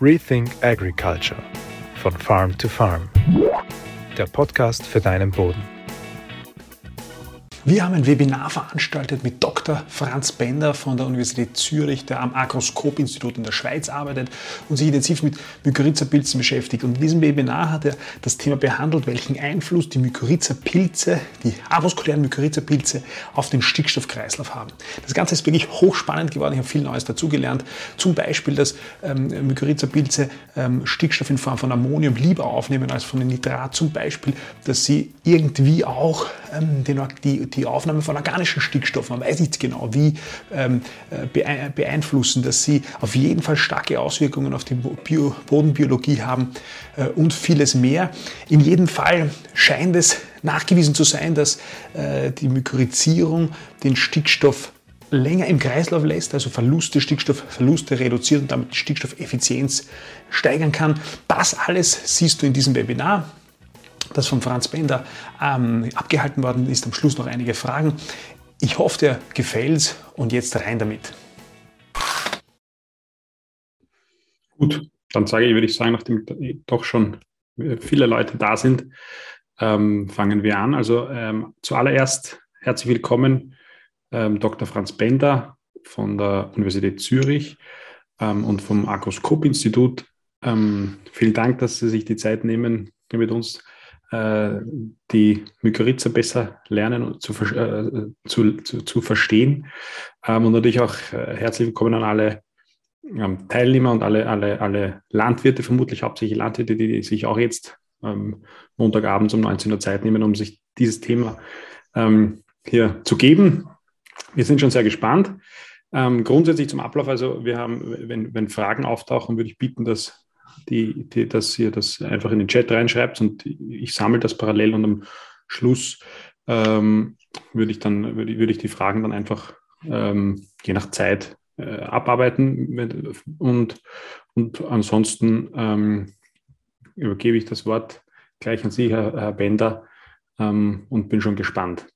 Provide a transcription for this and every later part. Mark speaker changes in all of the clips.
Speaker 1: Rethink Agriculture von Farm to Farm. Der Podcast für deinen Boden.
Speaker 2: Wir haben ein Webinar veranstaltet mit Dr. Franz Bender von der Universität Zürich, der am Agroskop-Institut in der Schweiz arbeitet und sich intensiv mit Mykorrhiza-Pilzen beschäftigt. Und in diesem Webinar hat er das Thema behandelt, welchen Einfluss die Mykorrhiza-Pilze, die avaskulären Mykorrhiza-Pilze auf den Stickstoffkreislauf haben. Das Ganze ist wirklich hochspannend geworden. Ich habe viel Neues dazugelernt. Zum Beispiel, dass ähm, Mykorrhiza-Pilze ähm, Stickstoff in Form von Ammonium lieber aufnehmen als von Nitrat. Zum Beispiel, dass sie irgendwie auch ähm, den, die, die Aufnahme von organischen Stickstoffen, man weiß nicht genau wie, ähm, äh, beeinflussen, dass sie auf jeden Fall starke Auswirkungen auf die Bio Bodenbiologie haben äh, und vieles mehr. In jedem Fall scheint es nachgewiesen zu sein, dass äh, die Mykorrhizierung den Stickstoff länger im Kreislauf lässt, also Verluste, Stickstoffverluste reduziert und damit die Stickstoffeffizienz steigern kann. Das alles siehst du in diesem Webinar das von Franz Bender ähm, abgehalten worden ist. Am Schluss noch einige Fragen. Ich hoffe, dir gefällt's und jetzt rein damit.
Speaker 3: Gut, dann sage ich, würde ich sagen, nachdem doch schon viele Leute da sind, ähm, fangen wir an. Also ähm, zuallererst herzlich willkommen, ähm, Dr. Franz Bender von der Universität Zürich ähm, und vom Agroskop-Institut. Ähm, vielen Dank, dass Sie sich die Zeit nehmen, mit uns die Mykorrhiza besser lernen und zu, äh, zu, zu, zu verstehen. Ähm, und natürlich auch äh, herzlich willkommen an alle ähm, Teilnehmer und alle, alle, alle Landwirte, vermutlich hauptsächlich Landwirte, die sich auch jetzt ähm, Montagabends um 19 Uhr Zeit nehmen, um sich dieses Thema ähm, hier zu geben. Wir sind schon sehr gespannt. Ähm, grundsätzlich zum Ablauf, also wir haben, wenn, wenn Fragen auftauchen, würde ich bitten, dass die, die, dass ihr das einfach in den Chat reinschreibt und ich sammle das parallel und am Schluss ähm, würde ich dann würde, würde ich die Fragen dann einfach ähm, je nach Zeit äh, abarbeiten und, und ansonsten ähm, übergebe ich das Wort gleich an Sie, Herr, Herr Bender, ähm, und bin schon gespannt.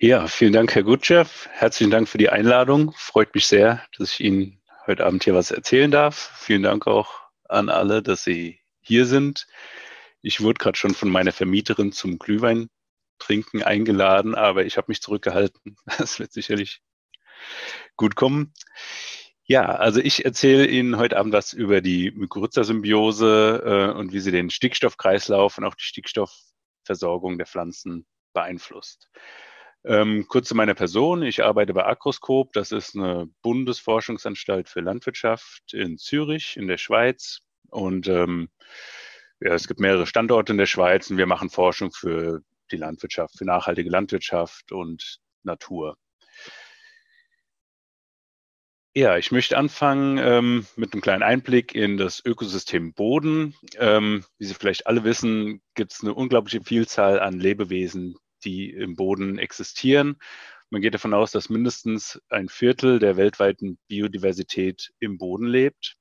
Speaker 4: Ja, vielen Dank, Herr Gutschew. Herzlichen Dank für die Einladung. Freut mich sehr, dass ich Ihnen heute Abend hier was erzählen darf. Vielen Dank auch an alle, dass Sie hier sind. Ich wurde gerade schon von meiner Vermieterin zum Glühwein trinken eingeladen, aber ich habe mich zurückgehalten. Das wird sicherlich gut kommen. Ja, also ich erzähle Ihnen heute Abend was über die Mykorrhiza-Symbiose äh, und wie sie den Stickstoffkreislauf und auch die Stickstoffversorgung der Pflanzen beeinflusst. Ähm, kurz zu meiner Person. Ich arbeite bei Agroskop. Das ist eine Bundesforschungsanstalt für Landwirtschaft in Zürich in der Schweiz. Und ähm, ja, es gibt mehrere Standorte in der Schweiz und wir machen Forschung für die Landwirtschaft, für nachhaltige Landwirtschaft und Natur. Ja, ich möchte anfangen ähm, mit einem kleinen Einblick in das Ökosystem Boden. Ähm, wie Sie vielleicht alle wissen, gibt es eine unglaubliche Vielzahl an Lebewesen, die im Boden existieren. Man geht davon aus, dass mindestens ein Viertel der weltweiten Biodiversität im Boden lebt.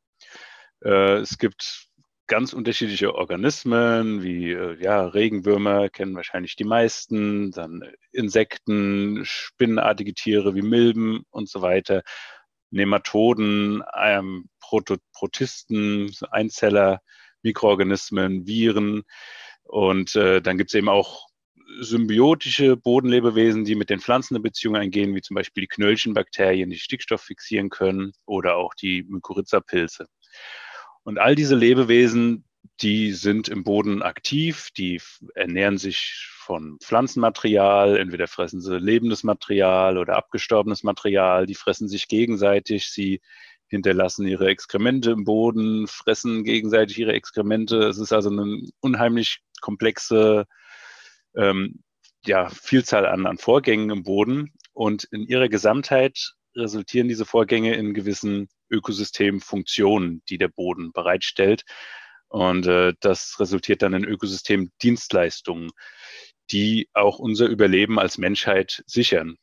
Speaker 4: Äh, es gibt ganz unterschiedliche Organismen, wie äh, ja, Regenwürmer kennen wahrscheinlich die meisten, dann Insekten, spinnenartige Tiere wie Milben und so weiter, Nematoden, ähm, Protisten, Einzeller, Mikroorganismen, Viren. Und äh, dann gibt es eben auch symbiotische Bodenlebewesen, die mit den Pflanzen eine Beziehung eingehen, wie zum Beispiel die Knöllchenbakterien, die Stickstoff fixieren können oder auch die Mykorrhiza-Pilze. Und all diese Lebewesen, die sind im Boden aktiv, die ernähren sich von Pflanzenmaterial, entweder fressen sie lebendes Material oder abgestorbenes Material, die fressen sich gegenseitig, sie hinterlassen ihre Exkremente im Boden, fressen gegenseitig ihre Exkremente. Es ist also eine unheimlich komplexe ähm, ja, Vielzahl an, an Vorgängen im Boden und in ihrer Gesamtheit resultieren diese Vorgänge in gewissen Ökosystemfunktionen, die der Boden bereitstellt. Und äh, das resultiert dann in Ökosystemdienstleistungen, die auch unser Überleben als Menschheit sichern.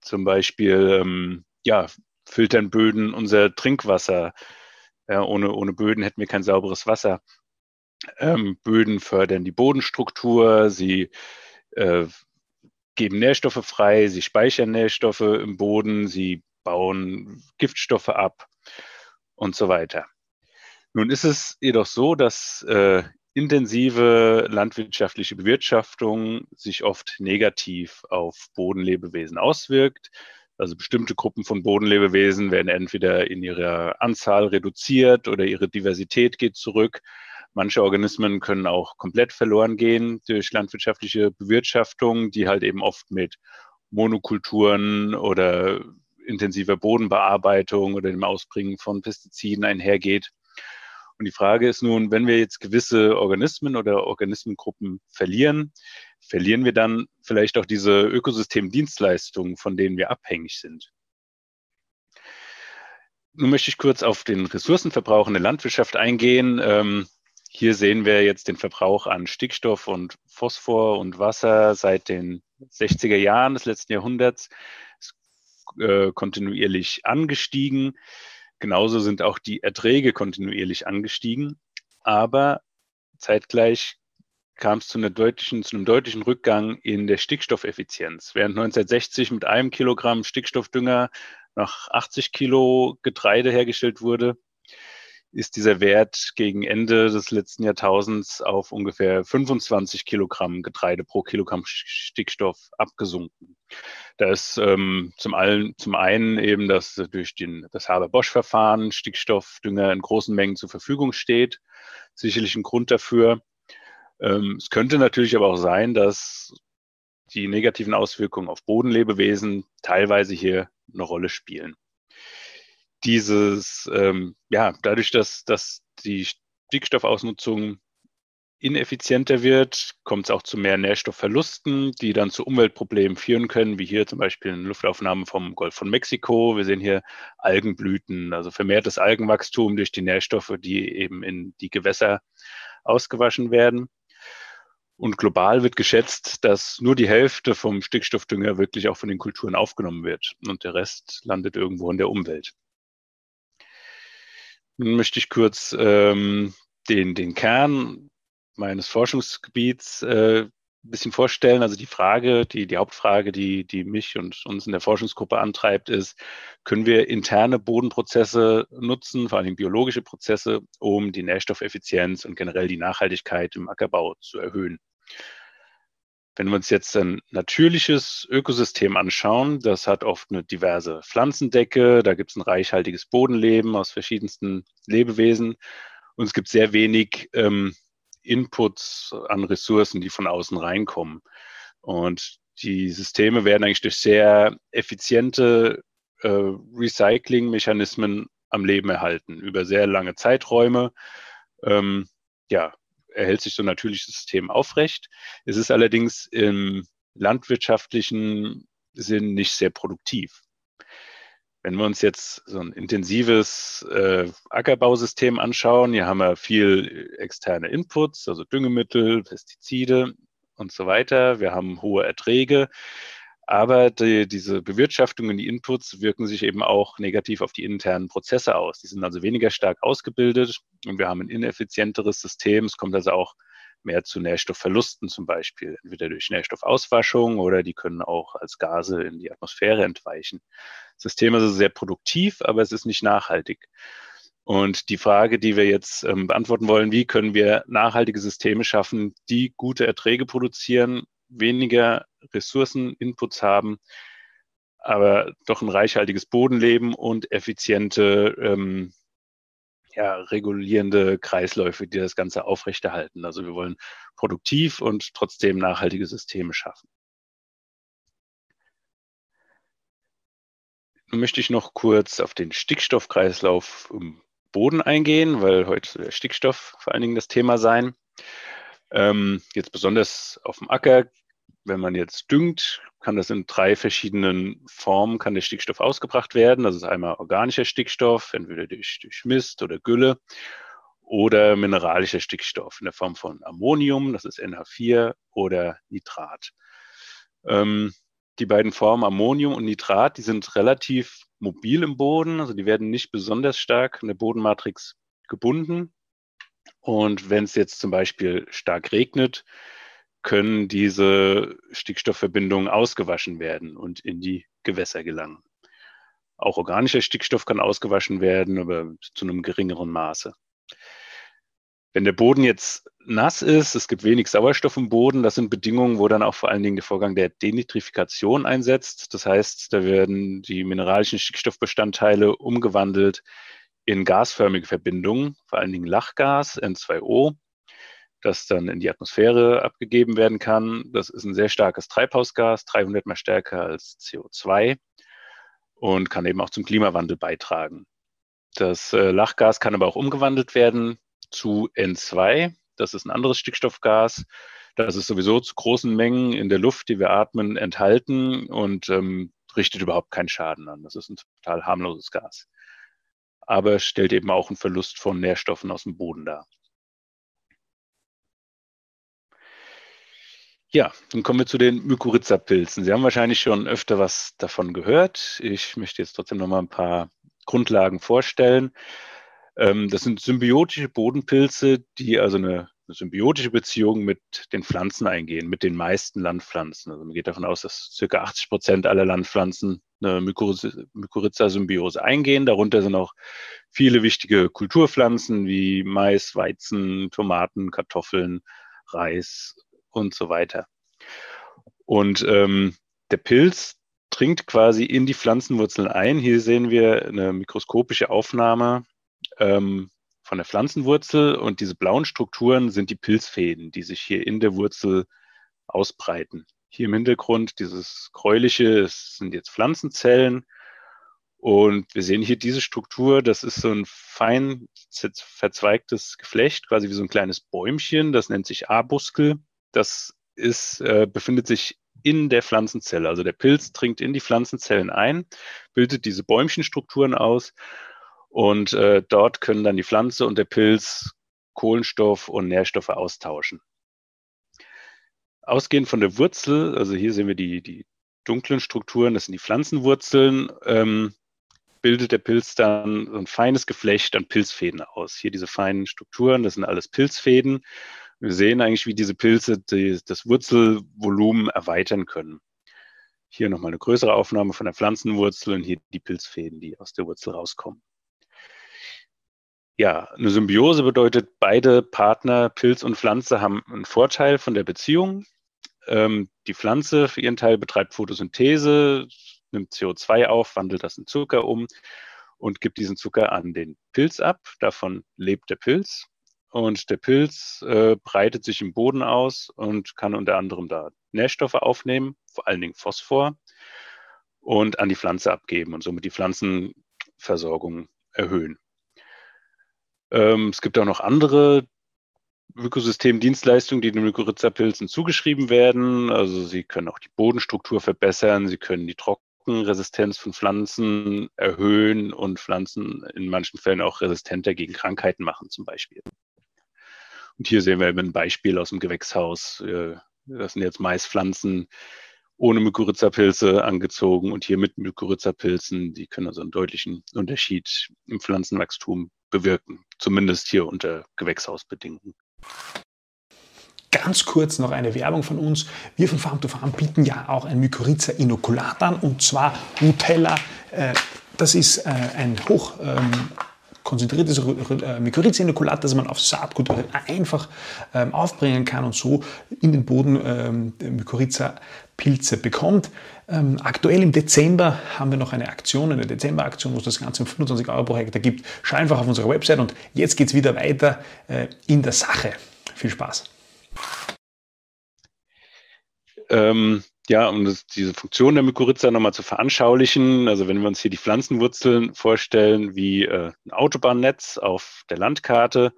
Speaker 4: Zum Beispiel, ähm, ja, filtern Böden unser Trinkwasser. Ja, ohne, ohne Böden hätten wir kein sauberes Wasser. Ähm, Böden fördern die Bodenstruktur, sie äh, geben Nährstoffe frei, sie speichern Nährstoffe im Boden, sie bauen Giftstoffe ab. und so weiter. Nun ist es jedoch so, dass äh, intensive landwirtschaftliche Bewirtschaftung sich oft negativ auf Bodenlebewesen auswirkt. Also bestimmte Gruppen von Bodenlebewesen werden entweder in ihrer Anzahl reduziert oder ihre Diversität geht zurück. Manche Organismen können auch komplett verloren gehen durch landwirtschaftliche Bewirtschaftung, die halt eben oft mit Monokulturen oder intensiver Bodenbearbeitung oder dem Ausbringen von Pestiziden einhergeht. Und die Frage ist nun, wenn wir jetzt gewisse Organismen oder Organismengruppen verlieren, verlieren wir dann vielleicht auch diese Ökosystemdienstleistungen, von denen wir abhängig sind. Nun möchte ich kurz auf den Ressourcenverbrauch in der Landwirtschaft eingehen. Ähm, hier sehen wir jetzt den Verbrauch an Stickstoff und Phosphor und Wasser seit den 60er Jahren des letzten Jahrhunderts. Ist, äh, kontinuierlich angestiegen. Genauso sind auch die Erträge kontinuierlich angestiegen. Aber zeitgleich kam es zu, deutlichen, zu einem deutlichen Rückgang in der Stickstoffeffizienz. Während 1960 mit einem Kilogramm Stickstoffdünger nach 80 Kilo Getreide hergestellt wurde, ist dieser Wert gegen Ende des letzten Jahrtausends auf ungefähr 25 Kilogramm Getreide pro Kilogramm Stickstoff abgesunken. Da ist ähm, zum, allen, zum einen eben, dass durch den, das Haber-Bosch-Verfahren Stickstoffdünger in großen Mengen zur Verfügung steht. Sicherlich ein Grund dafür. Ähm, es könnte natürlich aber auch sein, dass die negativen Auswirkungen auf Bodenlebewesen teilweise hier eine Rolle spielen dieses, ähm, ja, dadurch, dass, dass die Stickstoffausnutzung ineffizienter wird, kommt es auch zu mehr Nährstoffverlusten, die dann zu Umweltproblemen führen können, wie hier zum Beispiel eine Luftaufnahme vom Golf von Mexiko. Wir sehen hier Algenblüten, also vermehrtes Algenwachstum durch die Nährstoffe, die eben in die Gewässer ausgewaschen werden. Und global wird geschätzt, dass nur die Hälfte vom Stickstoffdünger wirklich auch von den Kulturen aufgenommen wird und der Rest landet irgendwo in der Umwelt. Möchte ich kurz ähm, den, den Kern meines Forschungsgebiets äh, ein bisschen vorstellen. Also die Frage, die, die Hauptfrage, die, die mich und uns in der Forschungsgruppe antreibt, ist, können wir interne Bodenprozesse nutzen, vor allem biologische Prozesse, um die Nährstoffeffizienz und generell die Nachhaltigkeit im Ackerbau zu erhöhen? Wenn wir uns jetzt ein natürliches Ökosystem anschauen, das hat oft eine diverse Pflanzendecke, da gibt es ein reichhaltiges Bodenleben aus verschiedensten Lebewesen und es gibt sehr wenig ähm, Inputs an Ressourcen, die von außen reinkommen. Und die Systeme werden eigentlich durch sehr effiziente äh, Recycling-Mechanismen am Leben erhalten, über sehr lange Zeiträume. Ähm, ja, erhält sich so ein natürliches System aufrecht. Es ist allerdings im landwirtschaftlichen Sinn nicht sehr produktiv. Wenn wir uns jetzt so ein intensives äh, Ackerbausystem anschauen, hier haben wir viel externe Inputs, also Düngemittel, Pestizide und so weiter. Wir haben hohe Erträge. Aber die, diese Bewirtschaftungen, die Inputs wirken sich eben auch negativ auf die internen Prozesse aus. Die sind also weniger stark ausgebildet und wir haben ein ineffizienteres System. Es kommt also auch mehr zu Nährstoffverlusten zum Beispiel, entweder durch Nährstoffauswaschung oder die können auch als Gase in die Atmosphäre entweichen. Das System ist also sehr produktiv, aber es ist nicht nachhaltig. Und die Frage, die wir jetzt ähm, beantworten wollen, wie können wir nachhaltige Systeme schaffen, die gute Erträge produzieren, weniger Ressourcen, Inputs haben, aber doch ein reichhaltiges Bodenleben und effiziente, ähm, ja, regulierende Kreisläufe, die das Ganze aufrechterhalten. Also wir wollen produktiv und trotzdem nachhaltige Systeme schaffen. Nun möchte ich noch kurz auf den Stickstoffkreislauf im Boden eingehen, weil heute Stickstoff vor allen Dingen das Thema sein. Ähm, jetzt besonders auf dem Acker wenn man jetzt düngt, kann das in drei verschiedenen Formen, kann der Stickstoff ausgebracht werden. Das ist einmal organischer Stickstoff, entweder durch, durch Mist oder Gülle oder mineralischer Stickstoff in der Form von Ammonium, das ist NH4 oder Nitrat. Ähm, die beiden Formen Ammonium und Nitrat, die sind relativ mobil im Boden, also die werden nicht besonders stark in der Bodenmatrix gebunden. Und wenn es jetzt zum Beispiel stark regnet, können diese Stickstoffverbindungen ausgewaschen werden und in die Gewässer gelangen. Auch organischer Stickstoff kann ausgewaschen werden, aber zu einem geringeren Maße. Wenn der Boden jetzt nass ist, es gibt wenig Sauerstoff im Boden, das sind Bedingungen, wo dann auch vor allen Dingen der Vorgang der Denitrifikation einsetzt. Das heißt, da werden die mineralischen Stickstoffbestandteile umgewandelt in gasförmige Verbindungen, vor allen Dingen Lachgas, N2O, das dann in die Atmosphäre abgegeben werden kann. Das ist ein sehr starkes Treibhausgas, 300 mal stärker als CO2 und kann eben auch zum Klimawandel beitragen. Das äh, Lachgas kann aber auch umgewandelt werden zu N2. Das ist ein anderes Stickstoffgas. Das ist sowieso zu großen Mengen in der Luft, die wir atmen, enthalten und ähm, richtet überhaupt keinen Schaden an. Das ist ein total harmloses Gas. Aber stellt eben auch einen Verlust von Nährstoffen aus dem Boden dar. Ja, dann kommen wir zu den Mykorrhiza-Pilzen. Sie haben wahrscheinlich schon öfter was davon gehört. Ich möchte jetzt trotzdem noch mal ein paar Grundlagen vorstellen. Ähm, das sind symbiotische Bodenpilze, die also eine, symbiotische Beziehung mit den Pflanzen eingehen, mit den meisten Landpflanzen. Also man geht davon aus, dass circa 80 Prozent aller Landpflanzen eine Mykorrhiza-Symbiose eingehen. Darunter sind auch viele wichtige Kulturpflanzen wie Mais, Weizen, Tomaten, Kartoffeln, Reis und so weiter. Und ähm, der Pilz dringt quasi in die Pflanzenwurzeln ein. Hier sehen wir eine mikroskopische Aufnahme ähm, von der Pflanzenwurzel und diese blauen Strukturen sind die Pilzfäden, die sich hier in der Wurzel ausbreiten. Hier im Hintergrund dieses gräuliche sind jetzt Pflanzenzellen und wir sehen hier diese Struktur, das ist so ein fein verzweigtes Geflecht, quasi wie so ein kleines Bäumchen, das nennt sich Arbuskel. Das ist, äh, befindet sich in der Pflanzenzelle. Also der Pilz dringt in die Pflanzenzellen ein, bildet diese Bäumchenstrukturen aus und äh, dort können dann die Pflanze und der Pilz Kohlenstoff und Nährstoffe austauschen. Ausgehend von der Wurzel, also hier sehen wir die, die dunklen Strukturen, das sind die Pflanzenwurzeln, ähm, bildet der Pilz dann so ein feines Geflecht an Pilzfäden aus. Hier diese feinen Strukturen, das sind alles Pilzfäden. Wir sehen eigentlich, wie diese Pilze die, das Wurzelvolumen erweitern können. Hier nochmal eine größere Aufnahme von der Pflanzenwurzel und hier die Pilzfäden, die aus der Wurzel rauskommen. Ja, eine Symbiose bedeutet, beide Partner, Pilz und Pflanze, haben einen Vorteil von der Beziehung. Ähm, die Pflanze für ihren Teil betreibt Photosynthese, nimmt CO2 auf, wandelt das in Zucker um und gibt diesen Zucker an den Pilz ab. Davon lebt der Pilz. Und der Pilz äh, breitet sich im Boden aus und kann unter anderem da Nährstoffe aufnehmen, vor allen Dingen Phosphor, und an die Pflanze abgeben und somit die Pflanzenversorgung erhöhen. Ähm, es gibt auch noch andere Ökosystemdienstleistungen, die den Mykorrhiza-Pilzen zugeschrieben werden. Also sie können auch die Bodenstruktur verbessern, sie können die Trockenresistenz von Pflanzen erhöhen und Pflanzen in manchen Fällen auch resistenter gegen Krankheiten machen zum Beispiel. Und hier sehen wir eben ein Beispiel aus dem Gewächshaus. Äh, das sind jetzt Maispflanzen ohne Mykorrhiza-Pilze angezogen und hier mit Mykorrhiza-Pilzen. Die können also einen deutlichen Unterschied im Pflanzenwachstum bewirken, zumindest hier unter Gewächshausbedingungen.
Speaker 2: Ganz kurz noch eine Werbung von uns. Wir von Farm to Farm bieten ja auch ein Mykorrhiza-Inokulat an und zwar Nutella. Äh, das ist äh, ein hoch ähm, konzentriertes äh, Mykorrhiza-Inokulat, das man auf Saatgut einfach ähm, aufbringen kann und so in den Boden ähm, Mykorrhiza-Pilze bekommt. Ähm, aktuell im Dezember haben wir noch eine Aktion, eine Dezember-Aktion, wo es das Ganze um 25 Euro pro Hektar gibt. Schau einfach auf unserer Website und jetzt geht es wieder weiter äh, in der Sache. Viel Spaß.
Speaker 4: Ähm, ja, um das, diese Funktion der Mykorrhiza nochmal zu veranschaulichen, also wenn wir uns hier die Pflanzenwurzeln vorstellen wie äh, ein Autobahnnetz auf der Landkarte,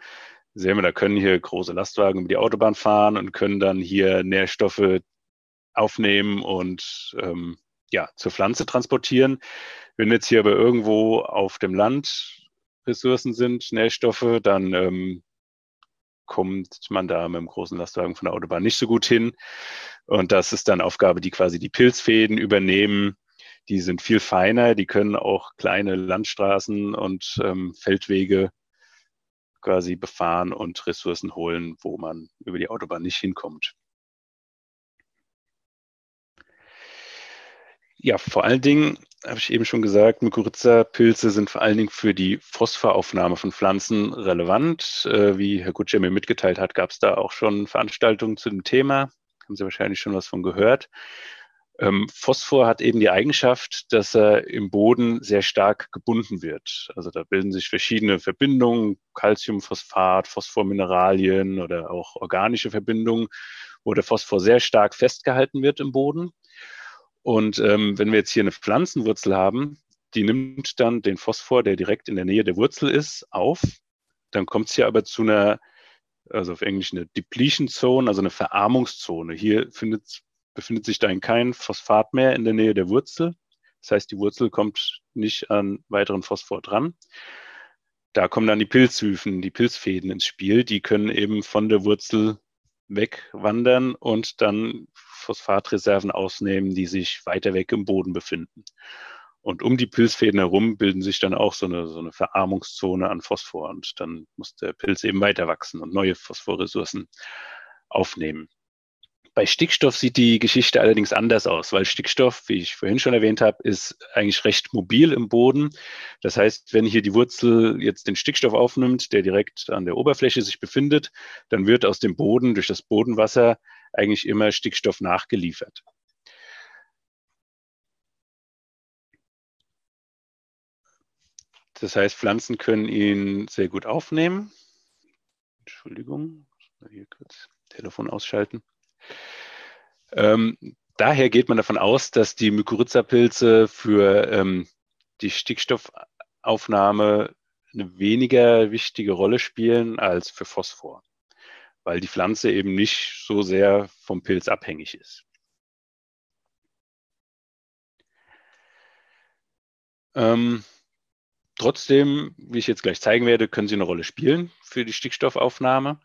Speaker 4: sehen wir, da können hier große Lastwagen über die Autobahn fahren und können dann hier Nährstoffe aufnehmen und ähm, ja, zur Pflanze transportieren. Wenn jetzt hier aber irgendwo auf dem Land Ressourcen sind, Nährstoffe, dann ähm, kommt man da mit dem großen Lastwagen von der Autobahn nicht so gut hin. Und das ist dann Aufgabe, die quasi die Pilzfäden übernehmen. Die sind viel feiner, die können auch kleine Landstraßen und ähm, Feldwege quasi befahren und Ressourcen holen, wo man über die Autobahn nicht hinkommt. Ja, vor allen Dingen habe ich eben schon gesagt, Mykorrhiza-Pilze sind vor allen Dingen für die Phosphoraufnahme von Pflanzen relevant. Äh, wie Herr Gutscher mir mitgeteilt hat, gab es da auch schon Veranstaltungen zu dem Thema. Haben Sie wahrscheinlich schon was von gehört. Ähm, Phosphor hat eben die Eigenschaft, dass er im Boden sehr stark gebunden wird. Also da bilden sich verschiedene Verbindungen, Calciumphosphat, Phosphormineralien oder auch organische Verbindungen, wo der Phosphor sehr stark festgehalten wird im Boden. Und ähm, wenn wir jetzt hier eine Pflanzenwurzel haben, die nimmt dann den Phosphor, der direkt in der Nähe der Wurzel ist, auf. Dann kommt es hier aber zu einer, also auf Englisch eine Depletion Zone, also eine Verarmungszone. Hier findet befindet sich dann kein Phosphat mehr in der Nähe der Wurzel. Das heißt, die Wurzel kommt nicht an weiteren Phosphor dran. Da kommen dann die Pilzhyphen, die Pilzfäden ins Spiel. Die können eben von der Wurzel wegwandern und dann Phosphatreserven ausnehmen, die sich weiter weg im Boden befinden. Und um die Pilzfäden herum bilden sich dann auch so eine, so eine Verarmungszone an Phosphor und dann muss der Pilz eben weiter wachsen und neue Phosphorressourcen aufnehmen. Bei Stickstoff sieht die Geschichte allerdings anders aus, weil Stickstoff, wie ich vorhin schon erwähnt habe, ist eigentlich recht mobil im Boden. Das heißt, wenn hier die Wurzel jetzt den Stickstoff aufnimmt, der direkt an der Oberfläche sich befindet, dann wird aus dem Boden durch das Bodenwasser eigentlich immer Stickstoff nachgeliefert. Das heißt, Pflanzen können ihn sehr gut aufnehmen. Entschuldigung, hier kurz Telefon ausschalten. Ähm, daher geht man davon aus, dass die Mykorrhiza-Pilze für ähm, die Stickstoffaufnahme eine weniger wichtige Rolle spielen als für Phosphor, weil die Pflanze eben nicht so sehr vom Pilz abhängig ist. Ähm, trotzdem, wie ich jetzt gleich zeigen werde, können sie eine Rolle spielen für die Stickstoffaufnahme.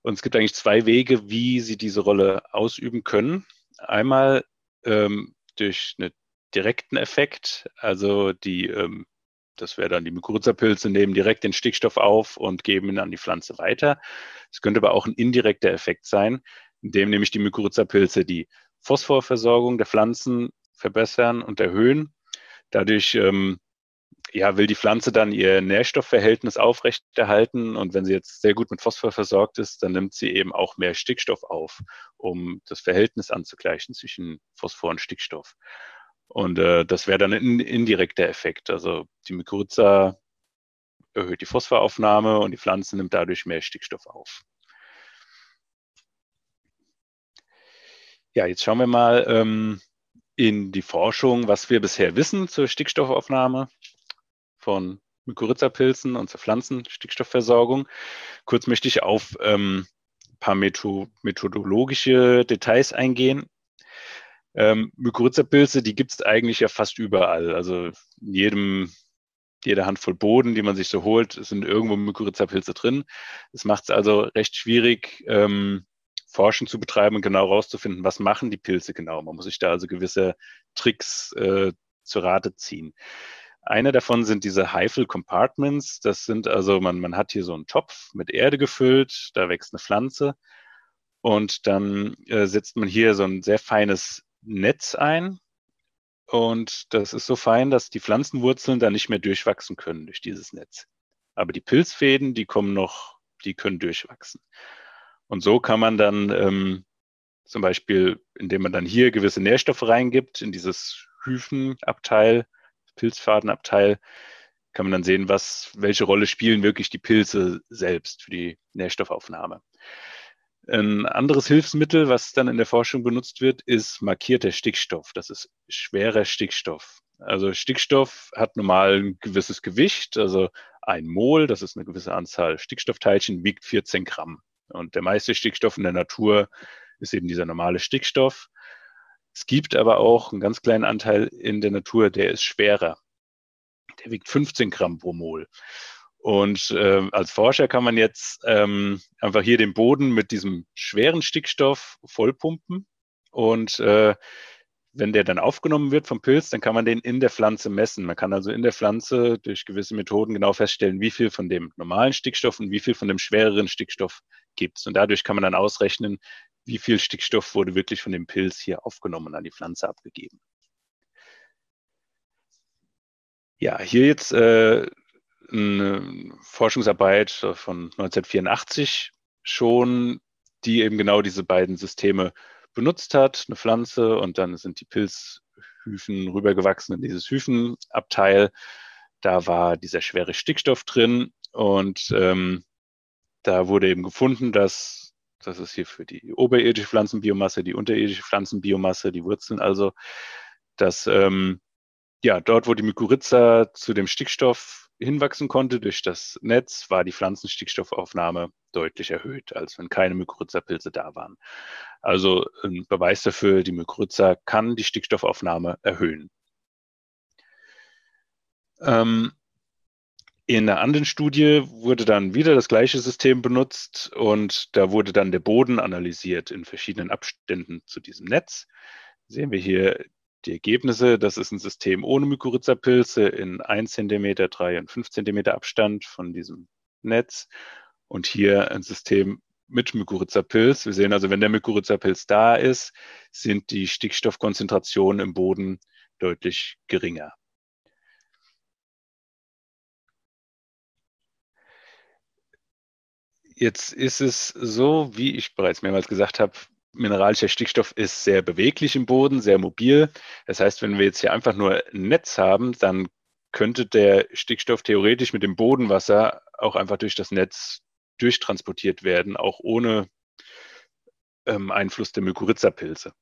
Speaker 4: Und es gibt eigentlich zwei Wege, wie sie diese Rolle ausüben können. Einmal ähm, durch einen direkten Effekt, also die, ähm, das wäre dann die Mykorrhiza-Pilze, nehmen direkt den Stickstoff auf und geben ihn an die Pflanze weiter. Es könnte aber auch ein indirekter Effekt sein, indem nämlich die Mykorrhiza-Pilze die Phosphorversorgung der Pflanzen verbessern und erhöhen. Dadurch ähm, ja, will die Pflanze dann ihr Nährstoffverhältnis aufrechterhalten und wenn sie jetzt sehr gut mit Phosphor versorgt ist, dann nimmt sie eben auch mehr Stickstoff auf, um das Verhältnis anzugleichen zwischen Phosphor und Stickstoff. Und äh, das wäre dann ein indirekter Effekt. Also die Mykorrhiza erhöht die Phosphoraufnahme und die Pflanze nimmt dadurch mehr Stickstoff auf. Ja, jetzt schauen wir mal ähm, in die Forschung, was wir bisher wissen zur Stickstoffaufnahme von Mykorrhiza-Pilzen und zur Pflanzenstickstoffversorgung. Kurz möchte ich auf ähm, ein paar methodologische Details eingehen. Ähm, Mykorrhiza-Pilze, die gibt es eigentlich ja fast überall. Also in jedem, jeder Handvoll Boden, die man sich so holt, sind irgendwo Mykorrhiza-Pilze drin. Das macht es also recht schwierig, ähm, Forschen zu betreiben und genau herauszufinden, was machen die Pilze genau. Man muss sich da also gewisse Tricks äh, zu Rate ziehen. Eine davon sind diese Heifel Compartments. Das sind also, man, man hat hier so einen Topf mit Erde gefüllt, da wächst eine Pflanze und dann äh, setzt man hier so ein sehr feines Netz ein. Und das ist so fein, dass die Pflanzenwurzeln da nicht mehr durchwachsen können durch dieses Netz. Aber die Pilzfäden, die kommen noch, die können durchwachsen. Und so kann man dann ähm, zum Beispiel, indem man dann hier gewisse Nährstoffe reingibt in dieses Hyphenabteil, Pilzfadenabteil kann man dann sehen, was, welche Rolle spielen wirklich die Pilze selbst für die Nährstoffaufnahme. Ein anderes Hilfsmittel, was dann in der Forschung benutzt wird, ist markierter Stickstoff. Das ist schwerer Stickstoff. Also Stickstoff hat normal ein gewisses Gewicht, also ein Mol, das ist eine gewisse Anzahl Stickstoffteilchen, wiegt 14 Gramm. Und der meiste Stickstoff in der Natur ist eben dieser normale Stickstoff. Es gibt aber auch einen ganz kleinen Anteil in der Natur, der ist schwerer. Der wiegt 15 Gramm pro Mol. Und äh, als Forscher kann man jetzt ähm, einfach hier den Boden mit diesem schweren Stickstoff vollpumpen. Und äh, wenn der dann aufgenommen wird vom Pilz, dann kann man den in der Pflanze messen. Man kann also in der Pflanze durch gewisse Methoden genau feststellen, wie viel von dem normalen Stickstoff und wie viel von dem schwereren Stickstoff gibt es. Und dadurch kann man dann ausrechnen, wie viel Stickstoff wurde wirklich von dem Pilz hier aufgenommen und an die Pflanze abgegeben. Ja, hier jetzt äh, eine Forschungsarbeit von 1984 schon, die eben genau diese beiden Systeme benutzt hat, eine Pflanze und dann sind die Pilzhyphen rübergewachsen in dieses Hyphenabteil. Da war dieser schwere Stickstoff drin und ähm, da wurde eben gefunden, dass das ist hier für die oberirdische Pflanzenbiomasse, die unterirdische Pflanzenbiomasse, die Wurzeln also, dass ähm, ja, dort, wo die Mykorrhiza zu dem Stickstoff hinwachsen konnte durch das Netz, war die Pflanzenstickstoffaufnahme deutlich erhöht, als wenn keine Mykorrhiza-Pilze da waren. Also ein Beweis dafür, die Mykorrhiza kann die Stickstoffaufnahme erhöhen. Ähm, in einer anderen Studie wurde dann wieder das gleiche System benutzt und da wurde dann der Boden analysiert in verschiedenen Abständen zu diesem Netz. Sehen wir hier die Ergebnisse. Das ist ein System ohne Mykorrhiza-Pilze in 1 cm, 3 und 5 cm Abstand von diesem Netz. Und hier ein System mit Mykorrhiza-Pilz. Wir sehen also, wenn der Mykorrhiza-Pilz da ist, sind die Stickstoffkonzentrationen im Boden deutlich geringer. Jetzt ist es so, wie ich bereits mehrmals gesagt habe, mineralischer Stickstoff ist sehr beweglich im Boden, sehr mobil. Das heißt, wenn wir jetzt hier einfach nur ein Netz haben, dann könnte der Stickstoff theoretisch mit dem Bodenwasser auch einfach durch das Netz durchtransportiert werden, auch ohne ähm, Einfluss der Mykorrhiza-Pilze.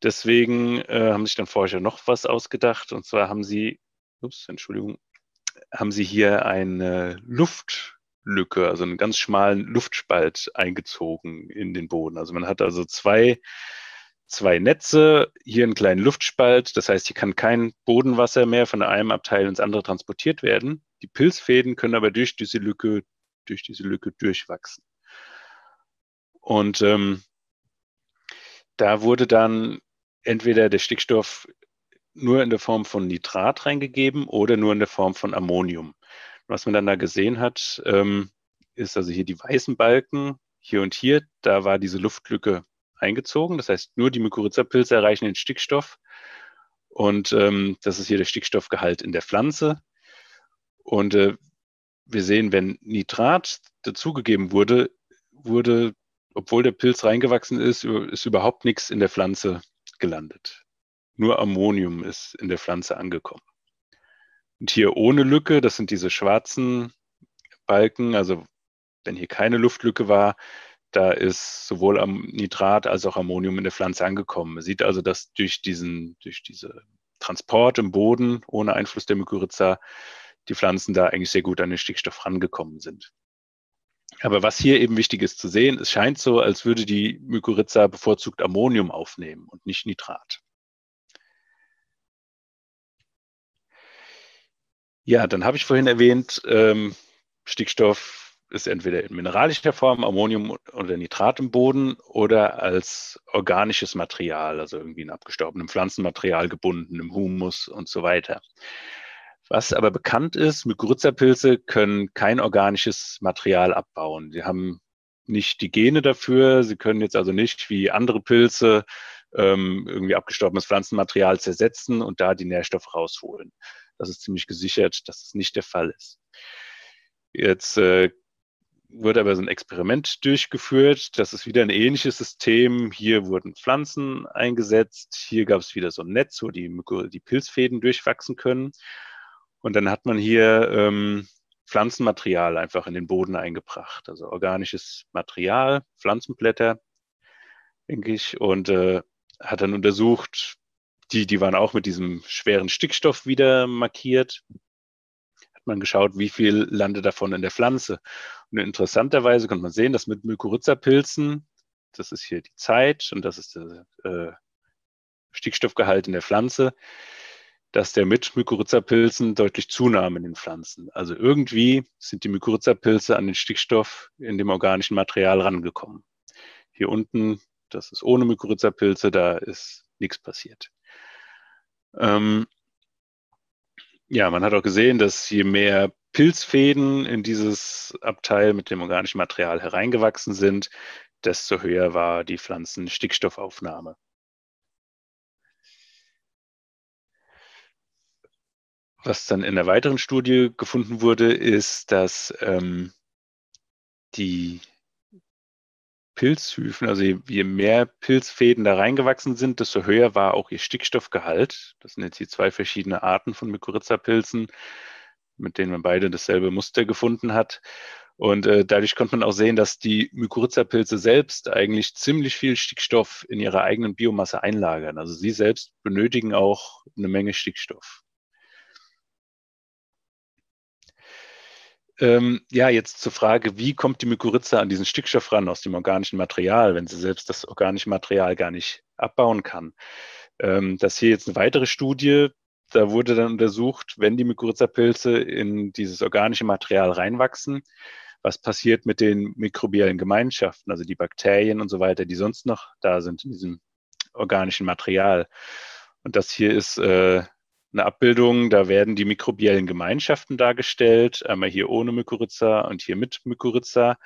Speaker 4: Deswegen äh, haben sich dann Forscher noch was ausgedacht. Und zwar haben sie, ups, Entschuldigung, haben sie hier eine Luft Lücke, also einen ganz schmalen Luftspalt eingezogen in den Boden. Also man hat also zwei, zwei Netze, hier einen kleinen Luftspalt. Das heißt, hier kann kein Bodenwasser mehr von einem Abteil ins andere transportiert werden. Die Pilzfäden können aber durch diese Lücke, durch diese Lücke durchwachsen. Und ähm, da wurde dann entweder der Stickstoff nur in der Form von Nitrat reingegeben oder nur in der Form von Ammonium. Was man dann da gesehen hat, ähm, ist also hier die weißen Balken, hier und hier, da war diese Luftlücke eingezogen. Das heißt, nur die Mykorrhiza-Pilze erreichen den Stickstoff. Und ähm, das ist hier der Stickstoffgehalt in der Pflanze. Und äh, wir sehen, wenn Nitrat dazugegeben wurde, wurde, obwohl der Pilz reingewachsen ist, ist überhaupt nichts in der Pflanze gelandet. Nur Ammonium ist in der Pflanze angekommen. Und hier ohne Lücke, das sind diese schwarzen Balken, also wenn hier keine Luftlücke war, da ist sowohl am Nitrat als auch Ammonium in der Pflanze angekommen. Man sieht also, dass durch diesen, durch diese Transport im Boden ohne Einfluss der Mykorrhiza die Pflanzen da eigentlich sehr gut an den Stickstoff rangekommen sind. Aber was hier eben wichtig ist zu sehen, es scheint so, als würde die Mykorrhiza bevorzugt Ammonium aufnehmen und nicht Nitrat. Ja, dann habe ich vorhin erwähnt, ähm, Stickstoff ist entweder in mineralischer Form, Ammonium oder Nitrat im Boden oder als organisches Material, also irgendwie in abgestorbenem Pflanzenmaterial gebunden, im Humus und so weiter. Was aber bekannt ist, Mykorrhiza-Pilze können kein organisches Material abbauen. Sie haben nicht die Gene dafür. Sie können jetzt also nicht wie andere Pilze ähm, irgendwie abgestorbenes Pflanzenmaterial zersetzen und da die Nährstoffe rausholen. Das ist ziemlich gesichert, dass es nicht der Fall ist. Jetzt äh, wurde aber so ein Experiment durchgeführt. Das ist wieder ein ähnliches System. Hier wurden Pflanzen eingesetzt. Hier gab es wieder so ein Netz, wo die, die Pilzfäden durchwachsen können. Und dann hat man hier ähm, Pflanzenmaterial einfach in den Boden eingebracht. Also organisches Material, Pflanzenblätter, denke ich. Und äh, hat dann untersucht, die, die waren auch mit diesem schweren Stickstoff wieder markiert. Hat man geschaut, wie viel landet davon in der Pflanze. Und interessanterweise konnte man sehen, dass mit Mykorrhiza-Pilzen, das ist hier die Zeit und das ist der äh, Stickstoffgehalt in der Pflanze, dass der mit Mykorrhiza-Pilzen deutlich zunahm in den Pflanzen. Also irgendwie sind die Mykorrhiza-Pilze an den Stickstoff in dem organischen Material rangekommen. Hier unten, das ist ohne Mykorrhiza-Pilze, da ist nichts passiert. Ähm, ja, man hat auch gesehen, dass je mehr Pilzfäden in dieses Abteil mit dem organischen Material hereingewachsen sind, desto höher war die Pflanzenstickstoffaufnahme. Was dann in der weiteren Studie gefunden wurde, ist, dass ähm, die Pilzhyphen, also je mehr Pilzfäden da reingewachsen sind, desto höher war auch ihr Stickstoffgehalt. Das sind jetzt die zwei verschiedene Arten von Mykorrhiza-Pilzen, mit denen man beide dasselbe Muster gefunden hat. Und äh, dadurch konnte man auch sehen, dass die Mykorrhiza-Pilze selbst eigentlich ziemlich viel Stickstoff in ihrer eigenen Biomasse einlagern. Also sie selbst benötigen auch eine Menge Stickstoff. Ähm, ja, jetzt zur Frage, wie kommt die Mykorrhiza an diesen Stickstoff ran aus dem organischen Material, wenn sie selbst das organische Material gar nicht abbauen kann? Ähm, das hier jetzt eine weitere Studie, da wurde dann untersucht, wenn die Mykorrhiza-Pilze in dieses organische Material reinwachsen, was passiert mit den mikrobiellen Gemeinschaften, also die Bakterien und so weiter, die sonst noch da sind in diesem organischen Material. Und das hier ist äh, eine Abbildung, da werden die mikrobiellen Gemeinschaften dargestellt, einmal hier ohne Mykorrhiza und hier mit Mykorrhiza.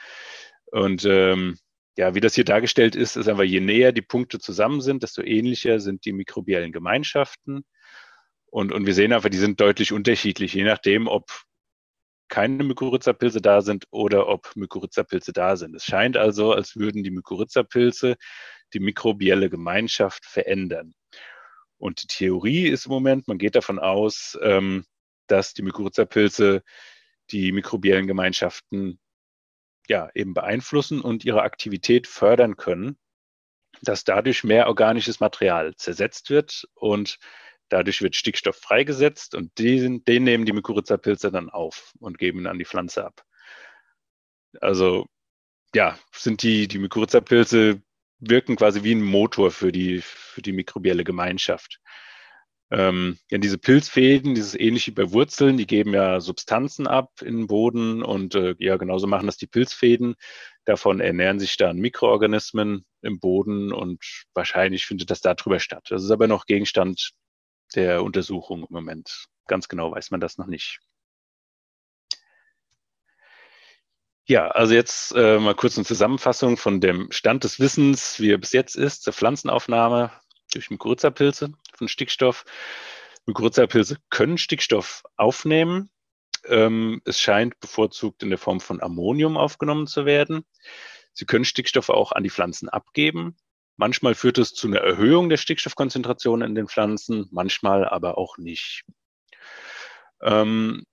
Speaker 4: Und ähm, ja, wie das hier dargestellt ist, ist einfach, je näher die Punkte zusammen sind, desto ähnlicher sind die mikrobiellen Gemeinschaften. Und, und wir sehen einfach, die sind deutlich unterschiedlich, je nachdem, ob keine Mykorrhiza-Pilze da sind oder ob Mykorrhiza-Pilze da sind. Es scheint also, als würden die Mykorrhiza-Pilze die mikrobielle Gemeinschaft verändern. Und die Theorie ist im Moment, man geht davon aus, ähm, dass die Mykorrhiza-Pilze die mikrobiellen Gemeinschaften ja eben beeinflussen und ihre Aktivität fördern können, dass dadurch mehr organisches Material zersetzt wird und dadurch wird Stickstoff freigesetzt und den, den nehmen die Mykorrhiza-Pilze dann auf und geben ihn an die Pflanze ab. Also ja, sind die, die Mykorrhiza-Pilze wirken quasi wie ein Motor für die, für die mikrobielle Gemeinschaft. Ähm, ja, diese Pilzfäden, dieses ähnliche bei Wurzeln, die geben ja Substanzen ab in den Boden und äh, ja, genauso machen das die Pilzfäden. Davon ernähren sich dann Mikroorganismen im Boden und wahrscheinlich findet das darüber statt. Das ist aber noch Gegenstand der Untersuchung im Moment. Ganz genau weiß man das noch nicht. Ja, also jetzt äh, mal kurz eine Zusammenfassung von dem Stand des Wissens, wie er bis jetzt ist, zur Pflanzenaufnahme durch Mykorrhiza-Pilze von Stickstoff. Mykorrhiza-Pilze können Stickstoff aufnehmen. Ähm, es scheint bevorzugt in der Form von Ammonium aufgenommen zu werden. Sie können Stickstoff auch an die Pflanzen abgeben. Manchmal führt es zu einer Erhöhung der Stickstoffkonzentration in den Pflanzen, manchmal aber auch nicht. Ähm,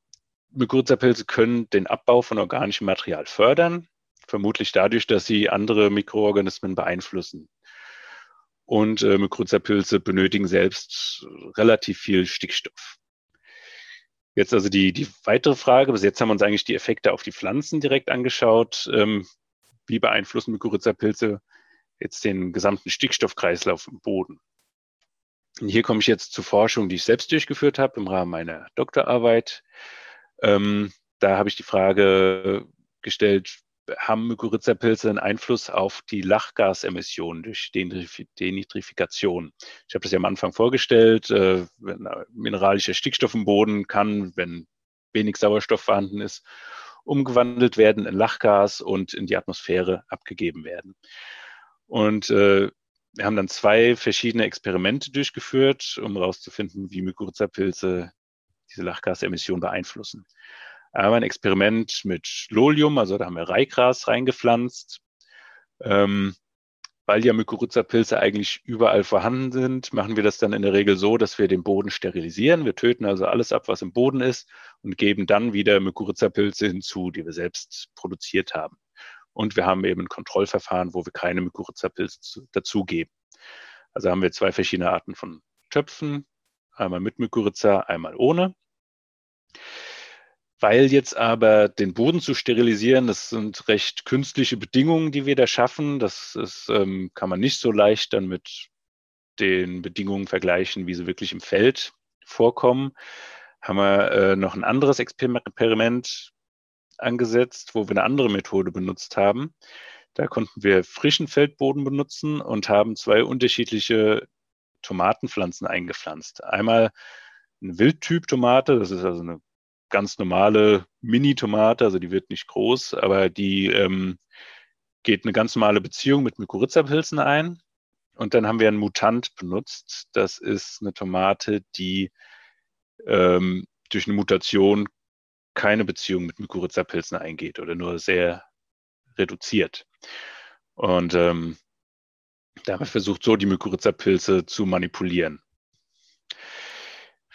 Speaker 4: Mykorrhiza-Pilze können den Abbau von organischem Material fördern, vermutlich dadurch, dass sie andere Mikroorganismen beeinflussen. Und äh, Mykorrhiza-Pilze benötigen selbst relativ viel Stickstoff. Jetzt also die, die weitere Frage. Bis jetzt haben wir uns eigentlich die Effekte auf die Pflanzen direkt angeschaut. Ähm, wie beeinflussen Mykorrhiza-Pilze jetzt den gesamten Stickstoffkreislauf im Boden? Und hier komme ich jetzt zur Forschung, die ich selbst durchgeführt habe im Rahmen meiner Doktorarbeit. Ähm, da habe ich die Frage gestellt, haben Mykorrhiza-Pilze einen Einfluss auf die Lachgasemissionen durch Denitrifikation? Ich habe das ja am Anfang vorgestellt, äh, mineralischer Stickstoff im Boden kann, wenn wenig Sauerstoff vorhanden ist, umgewandelt werden in Lachgas und in die Atmosphäre abgegeben werden. Und äh, wir haben dann zwei verschiedene Experimente durchgeführt, um herauszufinden, wie Mykorrhiza-Pilze diese Lachgasemission beeinflussen. Einmal ein Experiment mit Lolium, also da haben wir Reigras reingepflanzt. Ähm, weil ja Mykorrhiza-Pilze eigentlich überall vorhanden sind, machen wir das dann in der Regel so, dass wir den Boden sterilisieren. Wir töten also alles ab, was im Boden ist und geben dann wieder Mykorrhiza-Pilze hinzu, die wir selbst produziert haben. Und wir haben eben ein Kontrollverfahren, wo wir keine Mykorrhiza-Pilze dazugeben. Also haben wir zwei verschiedene Arten von Töpfen, einmal mit Mykorrhiza, einmal ohne. Weil jetzt aber den Boden zu sterilisieren, das sind recht künstliche Bedingungen, die wir da schaffen. Das ist, ähm, kann man nicht so leicht dann mit den Bedingungen vergleichen, wie sie wirklich im Feld vorkommen. Haben wir äh, noch ein anderes Experiment angesetzt, wo wir eine andere Methode benutzt haben. Da konnten wir frischen Feldboden benutzen und haben zwei unterschiedliche Tomatenpflanzen eingepflanzt. Einmal eine Wildtyp-Tomate, das ist also eine ganz normale Mini-Tomate, also die wird nicht groß, aber die ähm, geht eine ganz normale Beziehung mit Mykorrhiza-Pilzen ein. Und dann haben wir einen Mutant benutzt. Das ist eine Tomate, die ähm, durch eine Mutation keine Beziehung mit Mykorrhiza-Pilzen eingeht oder nur sehr reduziert. Und ähm, da versucht, so die Mykorrhiza-Pilze zu manipulieren.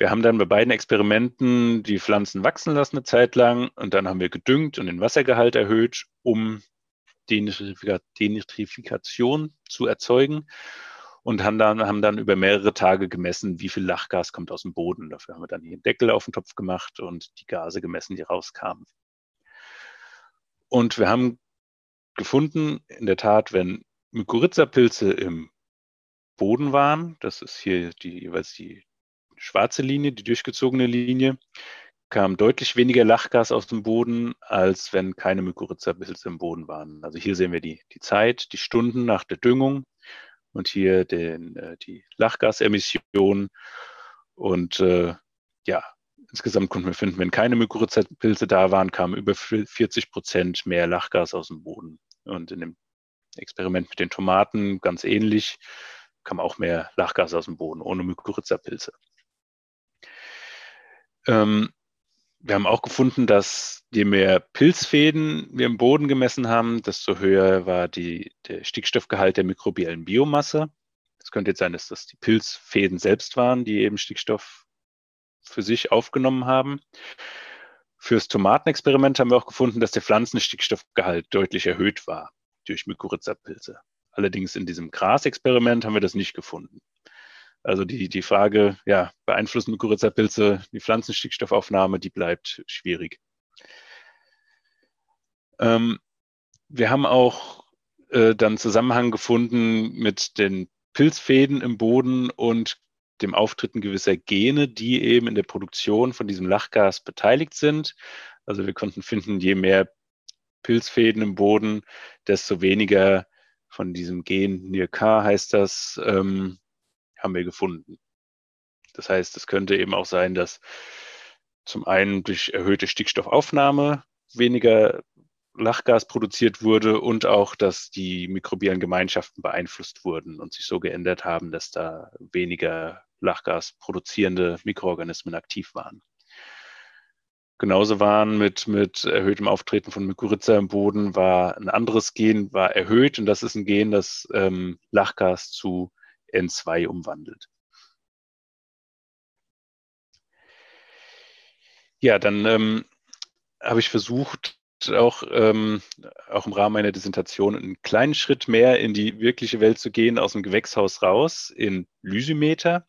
Speaker 4: Wir haben dann bei beiden Experimenten die Pflanzen wachsen lassen eine Zeit lang und dann haben wir gedüngt und den Wassergehalt erhöht, um Denitrifikation zu erzeugen und haben dann, haben dann über mehrere Tage gemessen, wie viel Lachgas kommt aus dem Boden. Dafür haben wir dann hier einen Deckel auf den Topf gemacht und die Gase gemessen, die rauskamen. Und wir haben gefunden, in der Tat, wenn Mykorrhiza-Pilze im Boden waren, das ist hier die, jeweils die schwarze Linie, die durchgezogene Linie, kam deutlich weniger Lachgas aus dem Boden, als wenn keine Mykorrhiza-Pilze im Boden waren. Also hier sehen wir die, die Zeit, die Stunden nach der Düngung und hier den, äh, die Lachgasemission. Und äh, ja, insgesamt konnten wir finden, wenn keine Mykorrhiza-Pilze da waren, kam über 40 Prozent mehr Lachgas aus dem Boden. Und in dem Experiment mit den Tomaten ganz ähnlich, kam auch mehr Lachgas aus dem Boden ohne Mykorrhiza-Pilze. Ähm, wir haben auch gefunden, dass je mehr Pilzfäden wir im Boden gemessen haben, desto höher war die, der Stickstoffgehalt der mikrobiellen Biomasse. Es könnte jetzt sein, dass das die Pilzfäden selbst waren, die eben Stickstoff für sich aufgenommen haben. Fürs Tomatenexperiment haben wir auch gefunden, dass der Pflanzenstickstoffgehalt deutlich erhöht war durch Mykorrhiza-Pilze. Allerdings in diesem Grasexperiment haben wir das nicht gefunden. Also die, die Frage, ja, beeinflussen Mykorrhiza-Pilze die Pflanzenstickstoffaufnahme, die bleibt schwierig. Ähm, wir haben auch äh, dann Zusammenhang gefunden mit den Pilzfäden im Boden und dem Auftreten gewisser Gene, die eben in der Produktion von diesem Lachgas beteiligt sind. Also wir konnten finden, je mehr Pilzfäden im Boden, desto weniger von diesem Gen NIRK heißt das, ähm, haben wir gefunden. Das heißt, es könnte eben auch sein, dass zum einen durch erhöhte Stickstoffaufnahme weniger Lachgas produziert wurde und auch, dass die mikrobiellen Gemeinschaften beeinflusst wurden und sich so geändert haben, dass da weniger Lachgas produzierende Mikroorganismen aktiv waren. Genauso waren mit, mit erhöhtem Auftreten von Mykorrhiza im Boden war ein anderes Gen war erhöht und das ist ein Gen, das ähm, Lachgas zu N2 umwandelt. Ja, dann ähm, habe ich versucht, auch, ähm, auch im Rahmen meiner Dissertation einen kleinen Schritt mehr in die wirkliche Welt zu gehen, aus dem Gewächshaus raus in Lysimeter.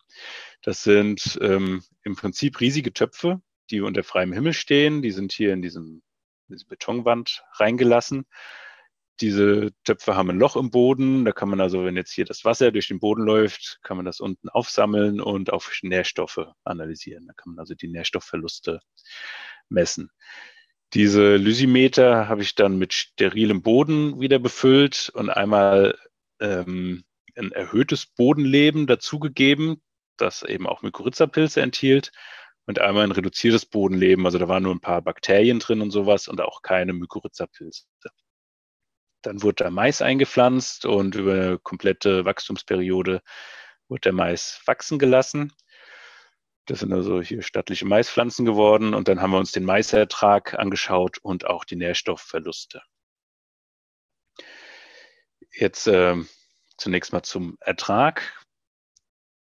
Speaker 4: Das sind ähm, im Prinzip riesige Töpfe, die unter freiem Himmel stehen. Die sind hier in diesem, diese Betonwand reingelassen. Diese Töpfe haben ein Loch im Boden. Da kann man also, wenn jetzt hier das Wasser durch den Boden läuft, kann man das unten aufsammeln und auf Nährstoffe analysieren. Da kann man also die Nährstoffverluste messen. Diese Lysimeter habe ich dann mit sterilem Boden wieder befüllt und einmal ähm, ein erhöhtes Bodenleben dazugegeben, das eben auch Mykorrhiza-Pilze enthielt und einmal ein reduziertes Bodenleben. Also da waren nur ein paar Bakterien drin und sowas und auch keine Mykorrhiza-Pilze. Dann wurde der Mais eingepflanzt und über eine komplette Wachstumsperiode wurde der Mais wachsen gelassen. Das sind also hier stattliche Maispflanzen geworden und dann haben wir uns den Maisertrag angeschaut und auch die Nährstoffverluste. Jetzt äh, zunächst mal zum Ertrag.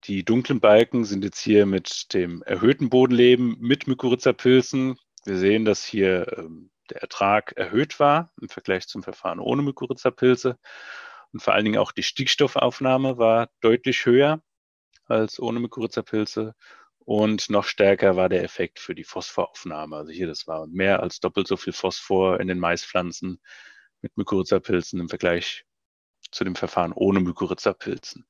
Speaker 4: Die dunklen Balken sind jetzt hier mit dem erhöhten Bodenleben mit Mykorrhiza-Pilzen. Wir sehen, dass hier ähm, der Ertrag erhöht war im Vergleich zum Verfahren ohne Mykorrhiza-Pilze. Und vor allen Dingen auch die Stickstoffaufnahme war deutlich höher als ohne Mykorrhiza-Pilze. Und noch stärker war der Effekt für die Phosphoraufnahme. Also hier, das war mehr als doppelt so viel Phosphor in den Maispflanzen mit Mykorrhiza-Pilzen im Vergleich zu dem Verfahren ohne Mykorrhiza-Pilzen.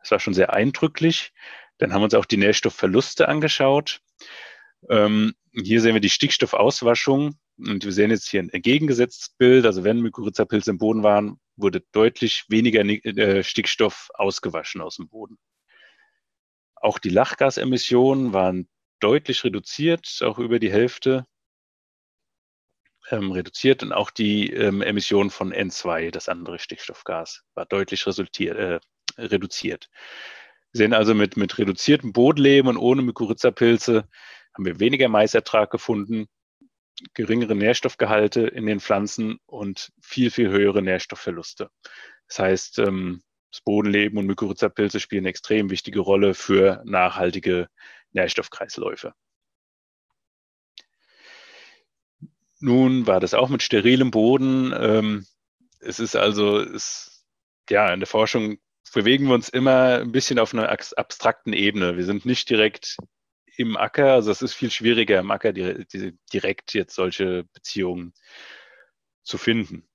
Speaker 4: Das war schon sehr eindrücklich. Dann haben wir uns auch die Nährstoffverluste angeschaut. Ähm, hier sehen wir die Stickstoffauswaschung und wir sehen jetzt hier ein entgegengesetztes Bild. Also wenn Mykorrhiza-Pilze im Boden waren, wurde deutlich weniger äh, Stickstoff ausgewaschen aus dem Boden. Auch die Lachgasemissionen waren deutlich reduziert, auch über die Hälfte ähm, reduziert und auch die ähm, Emission von N2, das andere Stickstoffgas, war deutlich äh, reduziert. Wir sehen also mit, mit reduziertem Bodenleben und ohne Mykorrhiza-Pilze haben wir weniger Maisertrag gefunden, geringere Nährstoffgehalte in den Pflanzen und viel, viel höhere Nährstoffverluste. Das heißt, ähm, das Bodenleben und Mykorrhizapilze spielen eine extrem wichtige Rolle für nachhaltige Nährstoffkreisläufe. Nun war das auch mit sterilem Boden. Ähm, es ist also, es, ja, in der Forschung bewegen wir uns immer ein bisschen auf einer abstrakten Ebene. Wir sind nicht direkt im Acker, also es ist viel schwieriger im Acker direkt jetzt solche Beziehungen zu finden.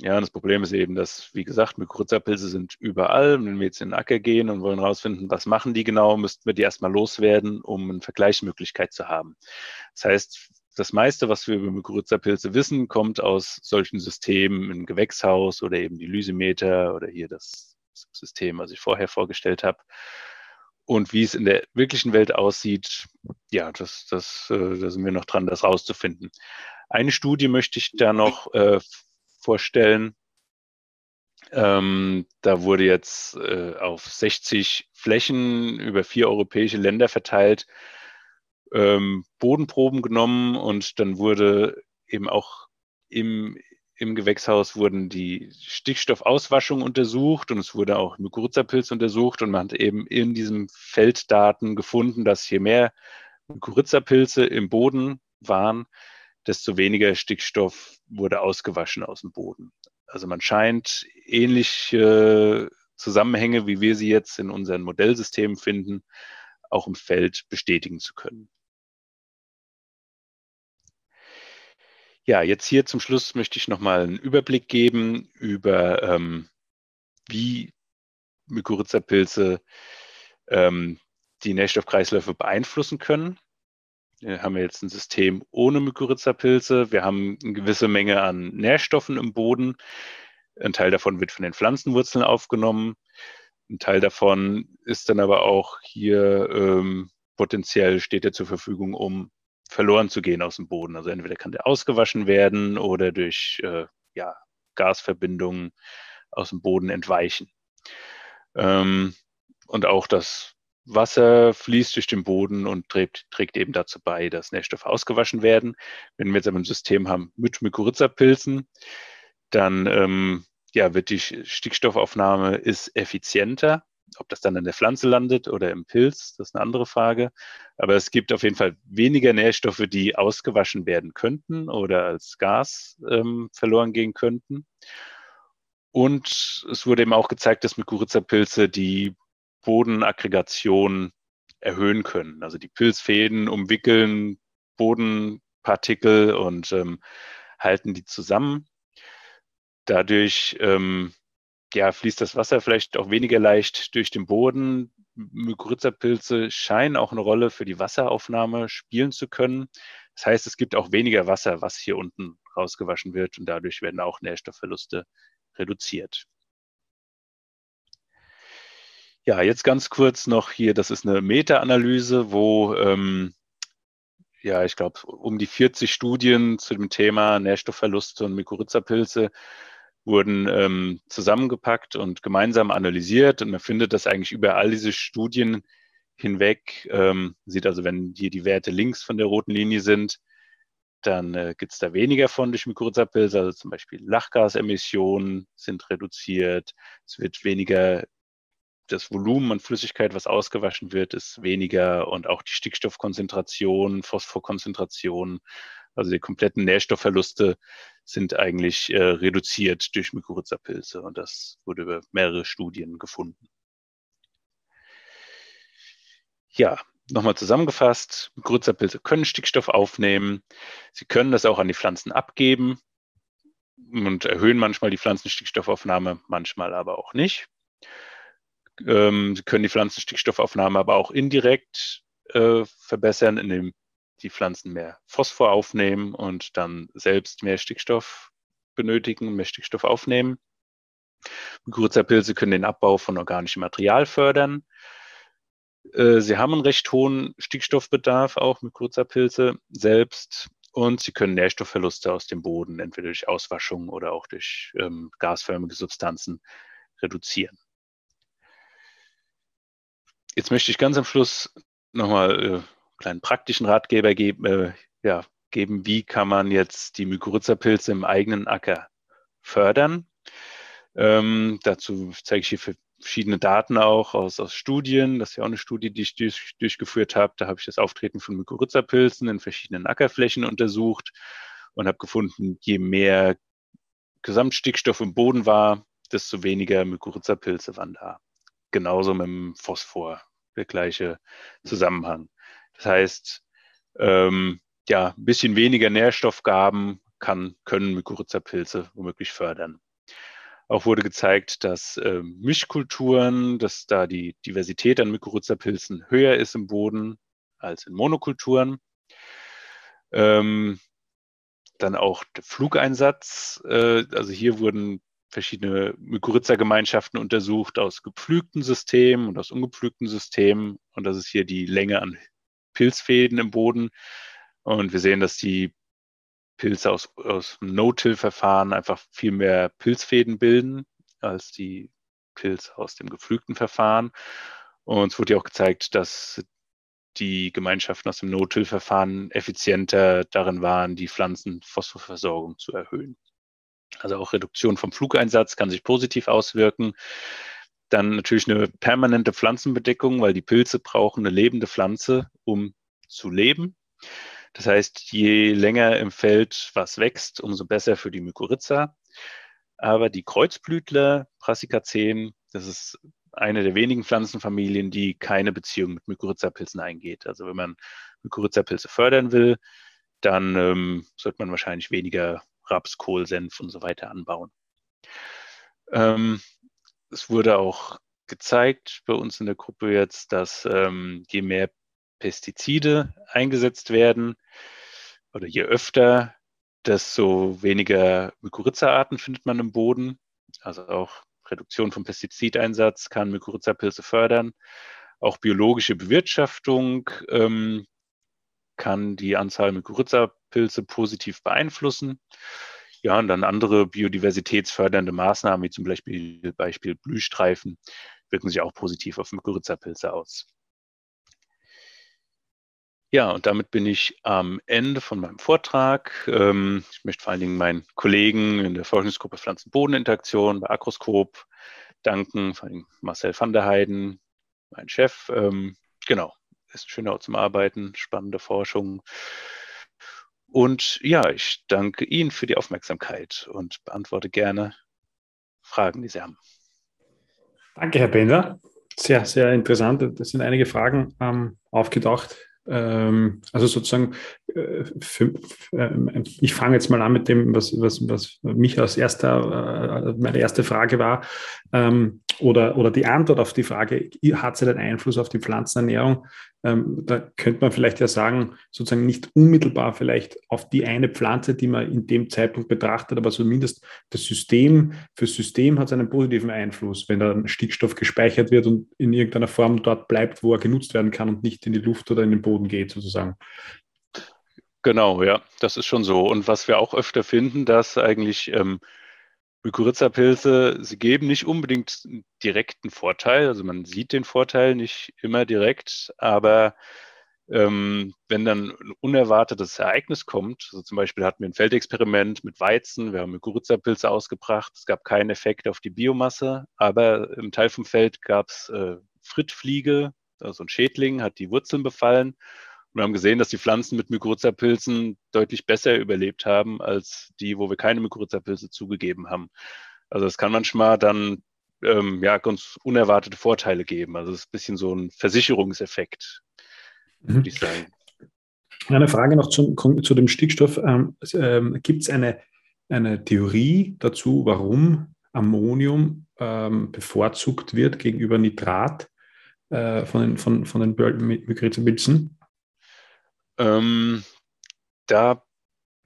Speaker 4: Ja, und das Problem ist eben, dass, wie gesagt, Mykorrhizapilze sind überall. Wenn wir jetzt in den Acker gehen und wollen herausfinden, was machen die genau, müssten wir die erstmal loswerden, um eine Vergleichsmöglichkeit zu haben. Das heißt, das meiste, was wir über Mykorrhizapilze wissen, kommt aus solchen Systemen im Gewächshaus oder eben die Lysemeter oder hier das System, was ich vorher vorgestellt habe. Und wie es in der wirklichen Welt aussieht, ja, das, das, äh, da sind wir noch dran, das rauszufinden. Eine Studie möchte ich da noch äh, vorstellen. Ähm, da wurde jetzt äh, auf 60 Flächen über vier europäische Länder verteilt ähm, Bodenproben genommen und dann wurde eben auch im, im Gewächshaus wurden die Stickstoffauswaschung untersucht und es wurde auch Mykorrhizapilz untersucht und man hat eben in diesem Felddaten gefunden, dass je mehr Mykorrhizapilze im Boden waren, desto weniger Stickstoff wurde ausgewaschen aus dem Boden. Also man scheint ähnliche Zusammenhänge, wie wir sie jetzt in unseren Modellsystemen finden, auch im Feld bestätigen zu können. Ja, jetzt hier zum Schluss möchte ich nochmal einen Überblick geben über, ähm, wie Mykorrhizapilze ähm, die Nährstoffkreisläufe beeinflussen können. Hier haben wir jetzt ein System ohne Mykorrhizapilze. Wir haben eine gewisse Menge an Nährstoffen im Boden. Ein Teil davon wird von den Pflanzenwurzeln aufgenommen. Ein Teil davon ist dann aber auch hier ähm, potenziell steht er zur Verfügung, um verloren zu gehen aus dem Boden. Also entweder kann der ausgewaschen werden oder durch äh, ja, Gasverbindungen aus dem Boden entweichen. Ähm, und auch das Wasser fließt durch den Boden und trägt, trägt, eben dazu bei, dass Nährstoffe ausgewaschen werden. Wenn wir jetzt aber ein System haben mit Mykorrhizapilzen, dann ähm, ja, wird die Stickstoffaufnahme ist effizienter ob das dann in der Pflanze landet oder im Pilz, das ist eine andere Frage. Aber es gibt auf jeden Fall weniger Nährstoffe, die ausgewaschen werden könnten oder als Gas ähm, verloren gehen könnten. Und es wurde eben auch gezeigt, dass Mykorrhiza-Pilze die Bodenaggregation erhöhen können. Also die Pilzfäden umwickeln Bodenpartikel und ähm, halten die zusammen. Dadurch ähm, ja, fließt das Wasser vielleicht auch weniger leicht durch den Boden. Mykorrhizapilze scheinen auch eine Rolle für die Wasseraufnahme spielen zu können. Das heißt, es gibt auch weniger Wasser, was hier unten rausgewaschen wird und dadurch werden auch Nährstoffverluste reduziert. Ja, jetzt ganz kurz noch hier, das ist eine Meta-Analyse, wo ähm, ja, ich glaube, um die 40 Studien zu dem Thema Nährstoffverluste und Mykorrhizapilze wurden ähm, zusammengepackt und gemeinsam analysiert. Und man findet das eigentlich über all diese Studien hinweg. Ähm, sieht also, wenn hier die Werte links von der roten Linie sind, dann äh, gibt es da weniger von durch Mykorrhizapilze, also zum Beispiel Lachgasemissionen sind reduziert, es wird weniger, das Volumen an Flüssigkeit, was ausgewaschen wird, ist weniger und auch die Stickstoffkonzentration, Phosphorkonzentration also die kompletten Nährstoffverluste sind eigentlich äh, reduziert durch Mykorrhizapilze und das wurde über mehrere Studien gefunden. Ja, nochmal zusammengefasst, Mykorrhizapilze können Stickstoff aufnehmen, sie können das auch an die Pflanzen abgeben und erhöhen manchmal die Pflanzenstickstoffaufnahme, manchmal aber auch nicht. Ähm, sie können die Pflanzenstickstoffaufnahme aber auch indirekt äh, verbessern, indem die Pflanzen mehr Phosphor aufnehmen und dann selbst mehr Stickstoff benötigen, mehr Stickstoff aufnehmen. Mykorrhizapilze können den Abbau von organischem Material fördern. Äh, sie haben einen recht hohen Stickstoffbedarf, auch Mykorrhizapilze selbst. Und sie können Nährstoffverluste aus dem Boden, entweder durch Auswaschung oder auch durch ähm, gasförmige Substanzen, reduzieren. Jetzt möchte ich ganz am Schluss nochmal äh, kleinen praktischen Ratgeber geben, äh, ja, geben, wie kann man jetzt die Mykorrhiza-Pilze im eigenen Acker fördern. Ähm, dazu zeige ich hier verschiedene Daten auch aus, aus Studien. Das ist ja auch eine Studie, die ich durch, durchgeführt habe. Da habe ich das Auftreten von Mykorrhiza-Pilzen in verschiedenen Ackerflächen untersucht und habe gefunden, je mehr Gesamtstickstoff im Boden war, desto weniger Mykorrhiza-Pilze waren da. Genauso mit dem Phosphor, der gleiche Zusammenhang. Das heißt, ähm, ja, ein bisschen weniger Nährstoffgaben kann, können Mykorrhiza-Pilze womöglich fördern. Auch wurde gezeigt, dass äh, Mischkulturen, dass da die Diversität an Mykorrhiza-Pilzen höher ist im Boden als in Monokulturen. Ähm, dann auch der Flugeinsatz. Äh, also hier wurden verschiedene Mykorrhiza-Gemeinschaften untersucht aus gepflügten Systemen und aus ungepflügten Systemen. Und das ist hier die Länge an Pilzfäden im Boden. Und wir sehen, dass die Pilze aus, aus No-Till-Verfahren einfach viel mehr Pilzfäden bilden als die Pilze aus dem gepflügten Verfahren. Und es wurde ja auch gezeigt, dass die Gemeinschaften aus dem No-Till-Verfahren effizienter darin waren, die Pflanzenphosphorversorgung zu erhöhen. Also auch Reduktion vom Flugeinsatz kann sich positiv auswirken. Dann natürlich eine permanente Pflanzenbedeckung, weil die Pilze brauchen eine lebende Pflanze, um zu leben. Das heißt, je länger im Feld was wächst, umso besser für die Mykorrhiza. Aber die Kreuzblütler, Brassicaceen, das ist eine der wenigen Pflanzenfamilien, die keine Beziehung mit Mykorrhiza-Pilzen eingeht. Also wenn man Mykorrhiza-Pilze fördern will, dann ähm, sollte man wahrscheinlich weniger Raps, Kohl, Senf und so weiter anbauen. Ähm, es wurde auch gezeigt bei uns in der Gruppe jetzt, dass ähm, je mehr Pestizide eingesetzt werden oder je öfter, desto weniger Mykorrhiza-Arten findet man im Boden. Also auch Reduktion vom Pestizideinsatz kann Mykorrhiza-Pilze fördern. Auch biologische Bewirtschaftung ähm, kann die Anzahl Mykorrhiza-Pilze positiv beeinflussen. Ja, und dann andere biodiversitätsfördernde Maßnahmen, wie zum Beispiel, Beispiel Blühstreifen, wirken sich auch positiv auf Mykorrhiza-Pilze aus. Ja, und damit bin ich am Ende von meinem Vortrag. Ähm, ich möchte vor allen Dingen meinen Kollegen in der Forschungsgruppe Pflanzen-Boden-Interaktion bei Agroskop danken, vor allem Marcel van der Heiden, mein Chef. Ähm, genau, ist schöner Ort zum Arbeiten, spannende Forschung. Und ja, ich danke Ihnen für die Aufmerksamkeit und beantworte gerne Fragen, die Sie haben.
Speaker 3: Danke, Herr Bender. Sehr, sehr interessant. Das sind einige Fragen ähm, aufgetaucht, ähm, also sozusagen, äh, für, äh, ich fange jetzt mal an mit dem, was, was, was mich als erster, äh, meine erste Frage war, ähm, oder, oder die Antwort auf die Frage, hat sie den Einfluss auf die Pflanzenernährung? Ähm, da könnte man vielleicht ja sagen, sozusagen nicht unmittelbar vielleicht auf die eine Pflanze, die man in dem Zeitpunkt betrachtet, aber zumindest das System, fürs System hat es einen positiven Einfluss, wenn dann Stickstoff gespeichert wird und in irgendeiner Form dort bleibt, wo er genutzt werden kann und nicht in die Luft oder in den Boden geht, sozusagen.
Speaker 4: Genau, ja, das ist schon so. Und was wir auch öfter finden, dass eigentlich ähm, Mykorrhiza-Pilze, sie geben nicht unbedingt einen direkten Vorteil. Also man sieht den Vorteil nicht immer direkt, aber ähm, wenn dann ein unerwartetes Ereignis kommt, also zum Beispiel hatten wir ein Feldexperiment mit Weizen, wir haben Mykorrhiza-Pilze ausgebracht, es gab keinen Effekt auf die Biomasse, aber im Teil vom Feld gab es äh, Frittfliege, also ein Schädling, hat die Wurzeln befallen wir haben gesehen, dass die Pflanzen mit Mykorrhiza-Pilzen deutlich besser überlebt haben als die, wo wir keine Mykorrhiza-Pilze zugegeben haben. Also es kann manchmal dann ähm, ja ganz unerwartete Vorteile geben. Also es ist ein bisschen so ein Versicherungseffekt, mhm. würde ich sagen.
Speaker 3: Eine Frage noch zum, zu dem Stickstoff. Ähm, ähm, Gibt es eine, eine Theorie dazu, warum Ammonium ähm, bevorzugt wird gegenüber Nitrat äh, von den, von, von den Mykorrhiza-Pilzen?
Speaker 4: Ähm, da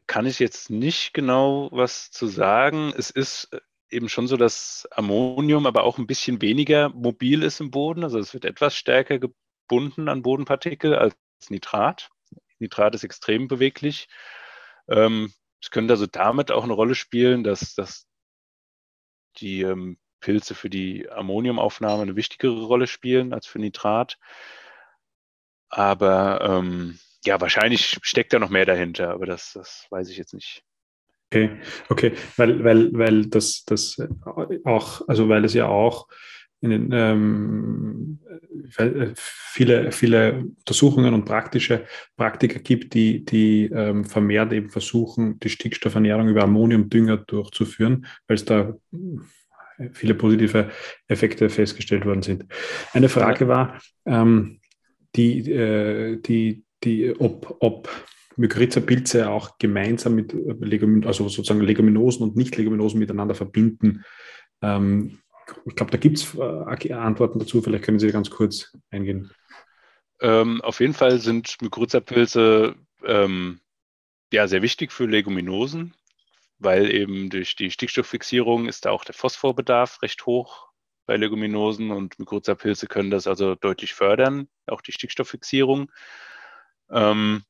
Speaker 4: kann ich jetzt nicht genau was zu sagen. Es ist äh, eben schon so, dass Ammonium aber auch ein bisschen weniger mobil ist im Boden. Also es wird etwas stärker gebunden an Bodenpartikel als Nitrat. Nitrat ist extrem beweglich. Ähm, es könnte also damit auch eine Rolle spielen, dass, dass die ähm, Pilze für die Ammoniumaufnahme eine wichtigere Rolle spielen als für Nitrat. Aber ähm, ja, wahrscheinlich steckt da noch mehr dahinter, aber das, das weiß ich jetzt nicht.
Speaker 3: Okay, okay, weil, weil, weil das, das auch, also weil es ja auch den, ähm, viele, viele Untersuchungen und praktische Praktika gibt, die, die ähm, vermehrt eben versuchen, die Stickstoffernährung über Ammoniumdünger durchzuführen, weil es da viele positive Effekte festgestellt worden sind. Eine Frage war, ähm, die, äh, die, die, ob, ob Mykorrhiza-Pilze auch gemeinsam mit Legumin also sozusagen Leguminosen und Nicht-Leguminosen miteinander verbinden. Ähm, ich glaube, da gibt es äh, Antworten dazu. Vielleicht können Sie ganz kurz eingehen.
Speaker 4: Ähm, auf jeden Fall sind Mykorrhiza-Pilze ähm, ja, sehr wichtig für Leguminosen, weil eben durch die Stickstofffixierung ist da auch der Phosphorbedarf recht hoch bei Leguminosen und Mykorrhiza-Pilze können das also deutlich fördern, auch die Stickstofffixierung. Ähm,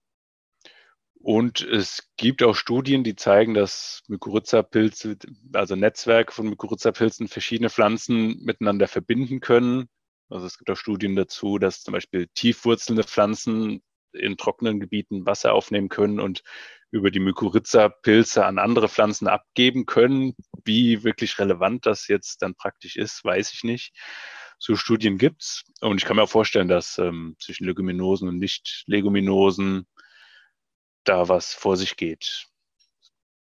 Speaker 4: und es gibt auch Studien, die zeigen, dass Mykorrhiza-Pilze, also Netzwerke von Mykorrhiza-Pilzen, verschiedene Pflanzen miteinander verbinden können. Also es gibt auch Studien dazu, dass zum Beispiel tiefwurzelnde Pflanzen in trockenen Gebieten Wasser aufnehmen können und über die Mykorrhiza-Pilze an andere Pflanzen abgeben können. Wie wirklich relevant das jetzt dann praktisch ist, weiß ich nicht. So Studien gibt's und ich kann mir auch vorstellen, dass ähm, zwischen Leguminosen und Nicht-Leguminosen da was vor sich geht.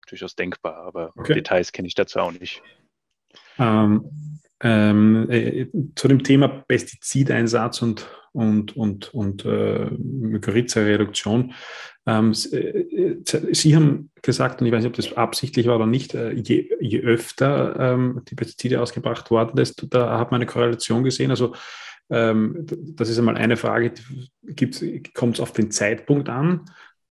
Speaker 4: Durchaus denkbar, aber okay. Details kenne ich dazu auch nicht.
Speaker 3: Ähm, ähm, äh, zu dem Thema Pestizideinsatz und, und, und, und äh, Mykorrhiza-Reduktion. Ähm, äh, Sie haben gesagt, und ich weiß nicht, ob das absichtlich war oder nicht, äh, je, je öfter ähm, die Pestizide ausgebracht worden ist, da hat man eine Korrelation gesehen. Also ähm, das ist einmal eine Frage, kommt es auf den Zeitpunkt an?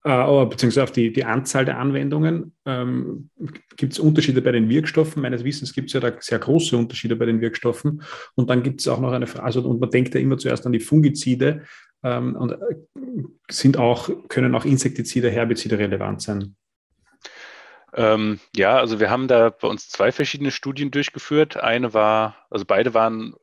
Speaker 3: Äh, beziehungsweise auf die, die Anzahl der Anwendungen. Ähm, gibt es Unterschiede bei den Wirkstoffen? Meines Wissens gibt es ja da sehr große Unterschiede bei den Wirkstoffen. Und dann gibt es auch noch eine Frage, also, und man denkt ja immer zuerst an die Fungizide ähm, und äh, sind auch, können auch Insektizide, Herbizide relevant sein.
Speaker 4: Ähm, ja, also wir haben da bei uns zwei verschiedene Studien durchgeführt. Eine war, also beide waren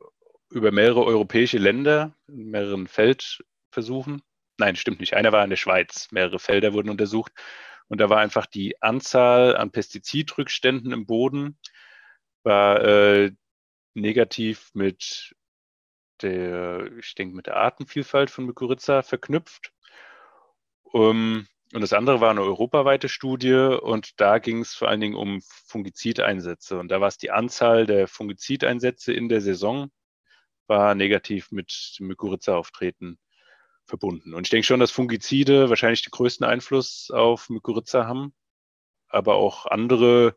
Speaker 4: über mehrere europäische Länder, in mehreren Feldversuchen nein, stimmt nicht. Einer war in der Schweiz. Mehrere Felder wurden untersucht. Und da war einfach die Anzahl an Pestizidrückständen im Boden war äh, negativ mit der, ich denke, mit der Artenvielfalt von Mykorrhiza verknüpft. Um, und das andere war eine europaweite Studie und da ging es vor allen Dingen um Fungizideinsätze. Und da war es die Anzahl der Fungizideinsätze in der Saison, war negativ mit Mykorrhiza-Auftreten verbunden. Und ich denke schon, dass Fungizide wahrscheinlich den größten Einfluss auf Mykorrhiza haben, aber auch andere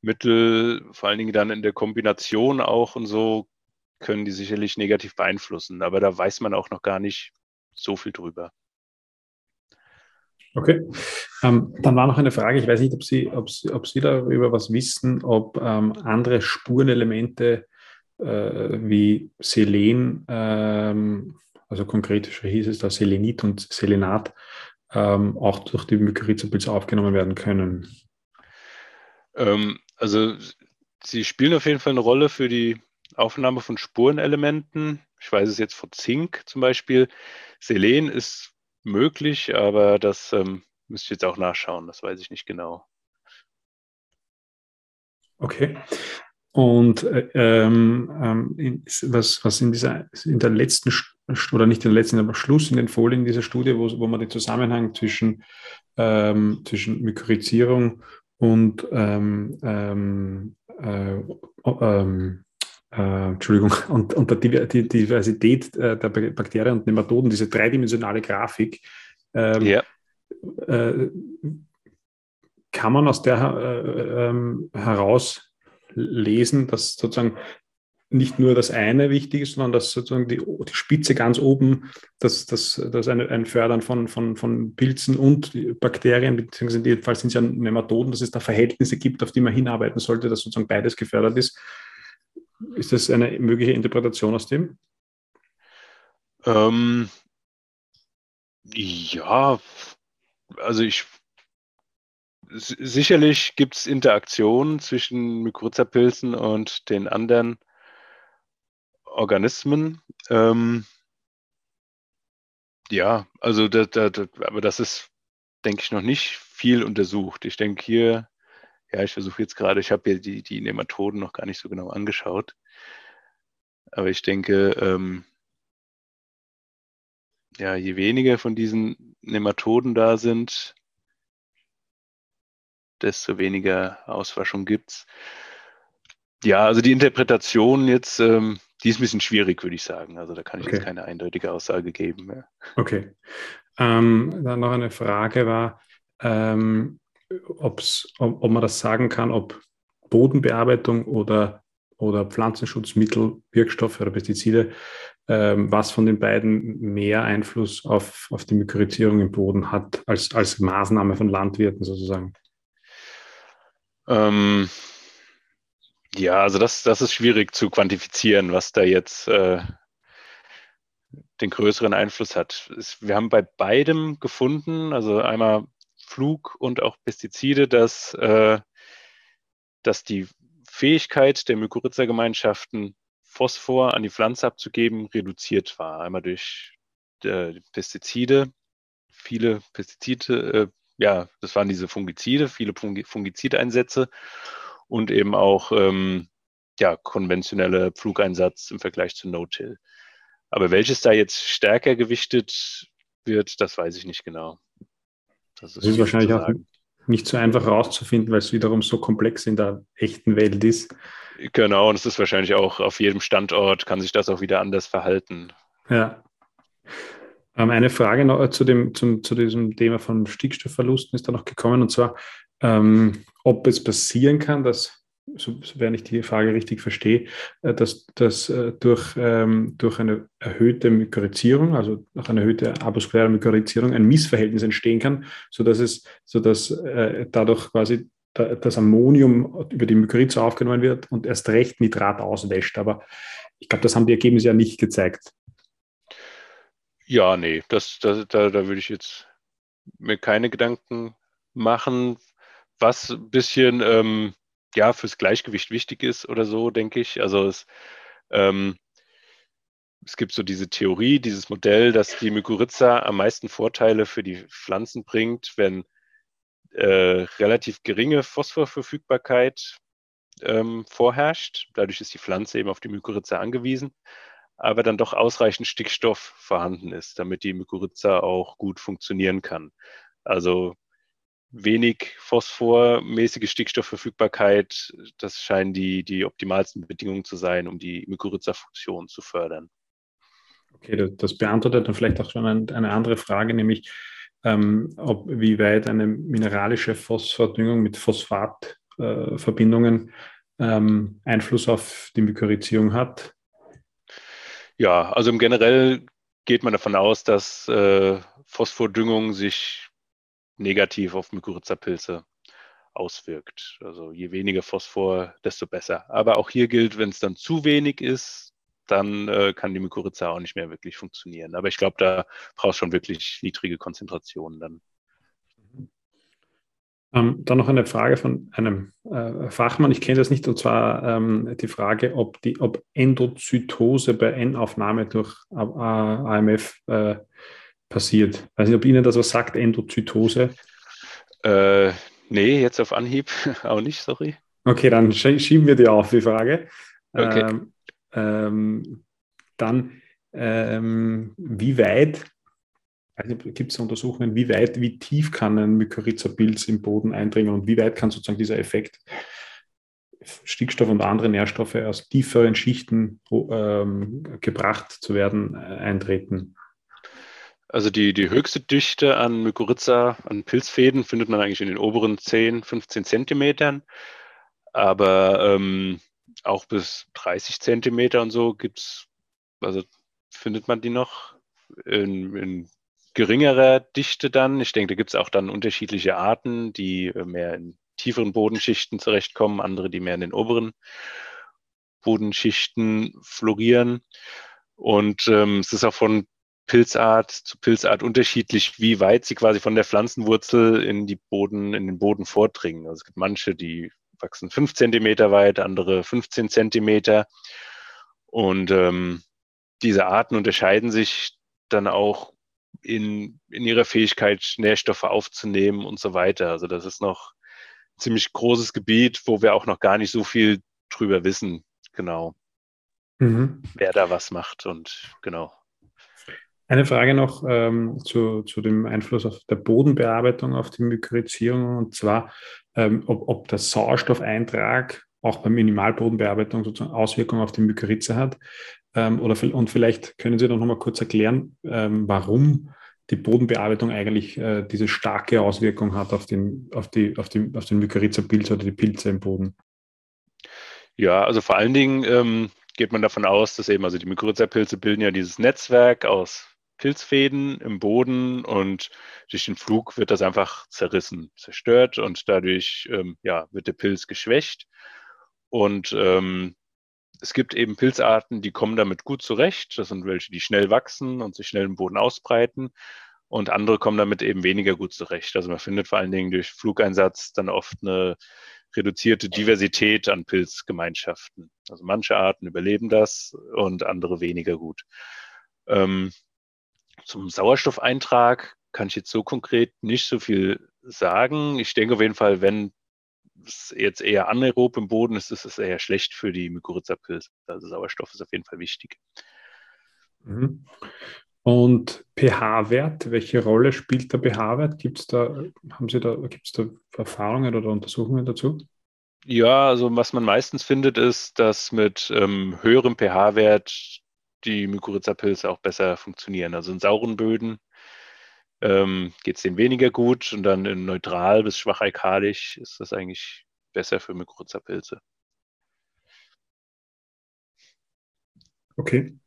Speaker 4: Mittel, vor allen Dingen dann in der Kombination auch und so, können die sicherlich negativ beeinflussen. Aber da weiß man auch noch gar nicht so viel drüber.
Speaker 3: Okay. Ähm, dann war noch eine Frage, ich weiß nicht, ob Sie, ob Sie, ob Sie darüber was wissen, ob ähm, andere Spurenelemente äh, wie Selen ähm, also konkret hieß es, dass Selenit und Selenat ähm, auch durch die Mykorrhiza-Pilze aufgenommen werden können.
Speaker 4: Ähm, also sie spielen auf jeden Fall eine Rolle für die Aufnahme von Spurenelementen. Ich weiß es jetzt von Zink zum Beispiel. Selen ist möglich, aber das ähm, müsste ich jetzt auch nachschauen. Das weiß ich nicht genau.
Speaker 3: Okay. Und äh, ähm, ähm was, was in, dieser, in der letzten oder nicht in der letzten, aber Schluss in den Folien dieser Studie, wo, wo man den Zusammenhang zwischen, ähm, zwischen Mykorrhizierung und ähm, ähm, äh, ähm, äh, Entschuldigung, und, und der Diversität äh, der Bakterien und Nematoden, diese dreidimensionale Grafik, ähm, ja. äh, kann man aus der äh, ähm, herauslesen, dass sozusagen nicht nur das eine wichtig ist, sondern dass sozusagen die, die Spitze ganz oben, dass, dass, dass ein, ein Fördern von, von, von Pilzen und Bakterien, beziehungsweise in dem Fall sind es ja Nematoden, dass es da Verhältnisse gibt, auf die man hinarbeiten sollte, dass sozusagen beides gefördert ist. Ist das eine mögliche Interpretation aus dem?
Speaker 4: Ähm, ja, also ich sicherlich gibt es Interaktionen zwischen Mykorrhiza-Pilzen und den anderen Organismen. Ähm, Ja, also da, da, da, aber das ist, denke ich, noch nicht viel untersucht. Ich denke hier, ja, ich versuche jetzt gerade, ich habe hier die, die Nematoden noch gar nicht so genau angeschaut. Aber ich denke, ähm, ja, je weniger von diesen Nematoden da sind, desto weniger Auswaschung gibt es. Ja, also die Interpretation jetzt, ähm, die ist ein bisschen schwierig, würde ich sagen. Also da kann ich okay. jetzt keine eindeutige Aussage geben. Ja.
Speaker 3: Okay. Ähm, dann noch eine Frage war, ähm, ob, ob man das sagen kann, ob Bodenbearbeitung oder, oder Pflanzenschutzmittel, Wirkstoffe oder Pestizide, ähm, was von den beiden mehr Einfluss auf, auf die Mykorrhizierung im Boden hat als, als Maßnahme von Landwirten sozusagen?
Speaker 4: Ähm, ja, also das, das ist schwierig zu quantifizieren, was da jetzt äh, den größeren Einfluss hat. Wir haben bei beidem gefunden, also einmal Flug und auch Pestizide, dass, äh, dass die Fähigkeit der Mykorrhiza-Gemeinschaften, Phosphor an die Pflanze abzugeben, reduziert war. Einmal durch äh, Pestizide, viele Pestizide, äh, ja, das waren diese Fungizide, viele Fungizideinsätze und eben auch ähm, ja, konventionelle Pflugeinsatz im Vergleich zu No-Till. Aber welches da jetzt stärker gewichtet wird, das weiß ich nicht genau.
Speaker 3: Das ist, das ist wahrscheinlich auch nicht so einfach herauszufinden, weil es wiederum so komplex in der echten Welt ist.
Speaker 4: Genau, und es ist wahrscheinlich auch auf jedem Standort, kann sich das auch wieder anders verhalten.
Speaker 3: Ja. Ähm, eine Frage noch zu, dem, zum, zu diesem Thema von Stickstoffverlusten ist da noch gekommen, und zwar, ähm, ob es passieren kann, dass sofern ich die Frage richtig verstehe, äh, dass, dass äh, durch, ähm, durch eine erhöhte Mykorrhizierung, also durch eine erhöhte avaskuläre Mykorrhizierung, ein Missverhältnis entstehen kann, sodass es, sodass äh, dadurch quasi das Ammonium über die Mykorrhiza aufgenommen wird und erst recht Nitrat auswäscht. Aber ich glaube, das haben die Ergebnisse ja nicht gezeigt.
Speaker 4: Ja, nee, das, das, da, da würde ich jetzt mir keine Gedanken machen. Was ein bisschen ähm, ja fürs Gleichgewicht wichtig ist oder so, denke ich. Also es, ähm, es gibt so diese Theorie, dieses Modell, dass die Mykorrhiza am meisten Vorteile für die Pflanzen bringt, wenn äh, relativ geringe Phosphorverfügbarkeit ähm, vorherrscht. Dadurch ist die Pflanze eben auf die Mykorrhiza angewiesen, aber dann doch ausreichend Stickstoff vorhanden ist, damit die Mykorrhiza auch gut funktionieren kann. Also wenig phosphormäßige Stickstoffverfügbarkeit, das scheinen die, die optimalsten Bedingungen zu sein, um die Mykorrhiza-Funktion zu fördern.
Speaker 3: Okay, das, das beantwortet dann vielleicht auch schon eine, eine andere Frage, nämlich ähm, ob wie weit eine mineralische Phosphordüngung mit Phosphatverbindungen äh, ähm, Einfluss auf die Mykorrhizierung hat.
Speaker 4: Ja, also im generell geht man davon aus, dass äh, Phosphordüngung sich negativ auf Mykorrhiza-Pilze auswirkt. Also je weniger Phosphor, desto besser. Aber auch hier gilt, wenn es dann zu wenig ist, dann äh, kann die Mykorrhiza auch nicht mehr wirklich funktionieren. Aber ich glaube, da brauchst schon wirklich niedrige Konzentrationen dann.
Speaker 3: Ähm, dann noch eine Frage von einem äh, Fachmann, ich kenne das nicht, und zwar ähm, die Frage, ob, die, ob Endozytose bei N-Aufnahme durch AMF äh, passiert. Ich weiß nicht, ob Ihnen das was sagt, Endozytose.
Speaker 4: Äh, nee, jetzt auf Anhieb auch nicht, sorry.
Speaker 3: Okay, dann schieben wir die auf, die Frage. Okay. Ähm, ähm, dann, ähm, wie weit, gibt es Untersuchungen, wie weit, wie tief kann ein Mykorrhiza-Pilz im Boden eindringen und wie weit kann sozusagen dieser Effekt Stickstoff und andere Nährstoffe aus tieferen Schichten ähm, gebracht zu werden, äh, eintreten?
Speaker 4: Also die, die höchste Dichte an Mykorrhiza, an Pilzfäden, findet man eigentlich in den oberen 10, 15 Zentimetern. Aber ähm, auch bis 30 Zentimeter und so gibt's, also findet man die noch in, in geringerer Dichte dann. Ich denke, da gibt es auch dann unterschiedliche Arten, die mehr in tieferen Bodenschichten zurechtkommen, andere, die mehr in den oberen Bodenschichten florieren. Und ähm, es ist auch von Pilzart zu Pilzart unterschiedlich, wie weit sie quasi von der Pflanzenwurzel in die Boden, in den Boden vordringen. Also es gibt manche, die wachsen fünf Zentimeter weit, andere 15 Zentimeter. Und ähm, diese Arten unterscheiden sich dann auch in, in ihrer Fähigkeit, Nährstoffe aufzunehmen und so weiter. Also das ist noch ein ziemlich großes Gebiet, wo wir auch noch gar nicht so viel drüber wissen, genau, mhm. wer da was macht und genau.
Speaker 3: Eine Frage noch ähm, zu, zu dem Einfluss auf der Bodenbearbeitung auf die Mykorrhizierung und zwar, ähm, ob, ob der Sauerstoffeintrag auch bei Minimalbodenbearbeitung sozusagen Auswirkungen auf die Mykorrhize hat. Ähm, oder, und vielleicht können Sie doch noch mal kurz erklären, ähm, warum die Bodenbearbeitung eigentlich äh, diese starke Auswirkung hat auf den, auf die, auf die, auf den Mykorrhiza-Pilz oder die Pilze im Boden.
Speaker 4: Ja, also vor allen Dingen ähm, geht man davon aus, dass eben, also die Mykorrhiza-Pilze bilden ja dieses Netzwerk aus Pilzfäden im Boden und durch den Flug wird das einfach zerrissen, zerstört und dadurch ähm, ja, wird der Pilz geschwächt. Und ähm, es gibt eben Pilzarten, die kommen damit gut zurecht. Das sind welche, die schnell wachsen und sich schnell im Boden ausbreiten. Und andere kommen damit eben weniger gut zurecht. Also man findet vor allen Dingen durch Flugeinsatz dann oft eine reduzierte Diversität an Pilzgemeinschaften. Also manche Arten überleben das und andere weniger gut. Ähm, zum Sauerstoffeintrag kann ich jetzt so konkret nicht so viel sagen. Ich denke auf jeden Fall, wenn es jetzt eher anaerob im Boden ist, ist es eher schlecht für die Mykorrhiza-Pilze. Also Sauerstoff ist auf jeden Fall wichtig.
Speaker 3: Mhm. Und pH-Wert, welche Rolle spielt der pH-Wert? Gibt es da, haben Sie da, gibt es da Erfahrungen oder Untersuchungen dazu?
Speaker 4: Ja, also was man meistens findet, ist, dass mit ähm, höherem pH-Wert die Mykorrhiza-Pilze auch besser funktionieren. Also in sauren Böden ähm, geht es denen weniger gut und dann in neutral bis schwach alkalisch ist das eigentlich besser für Mykorrhiza-Pilze.
Speaker 3: Okay.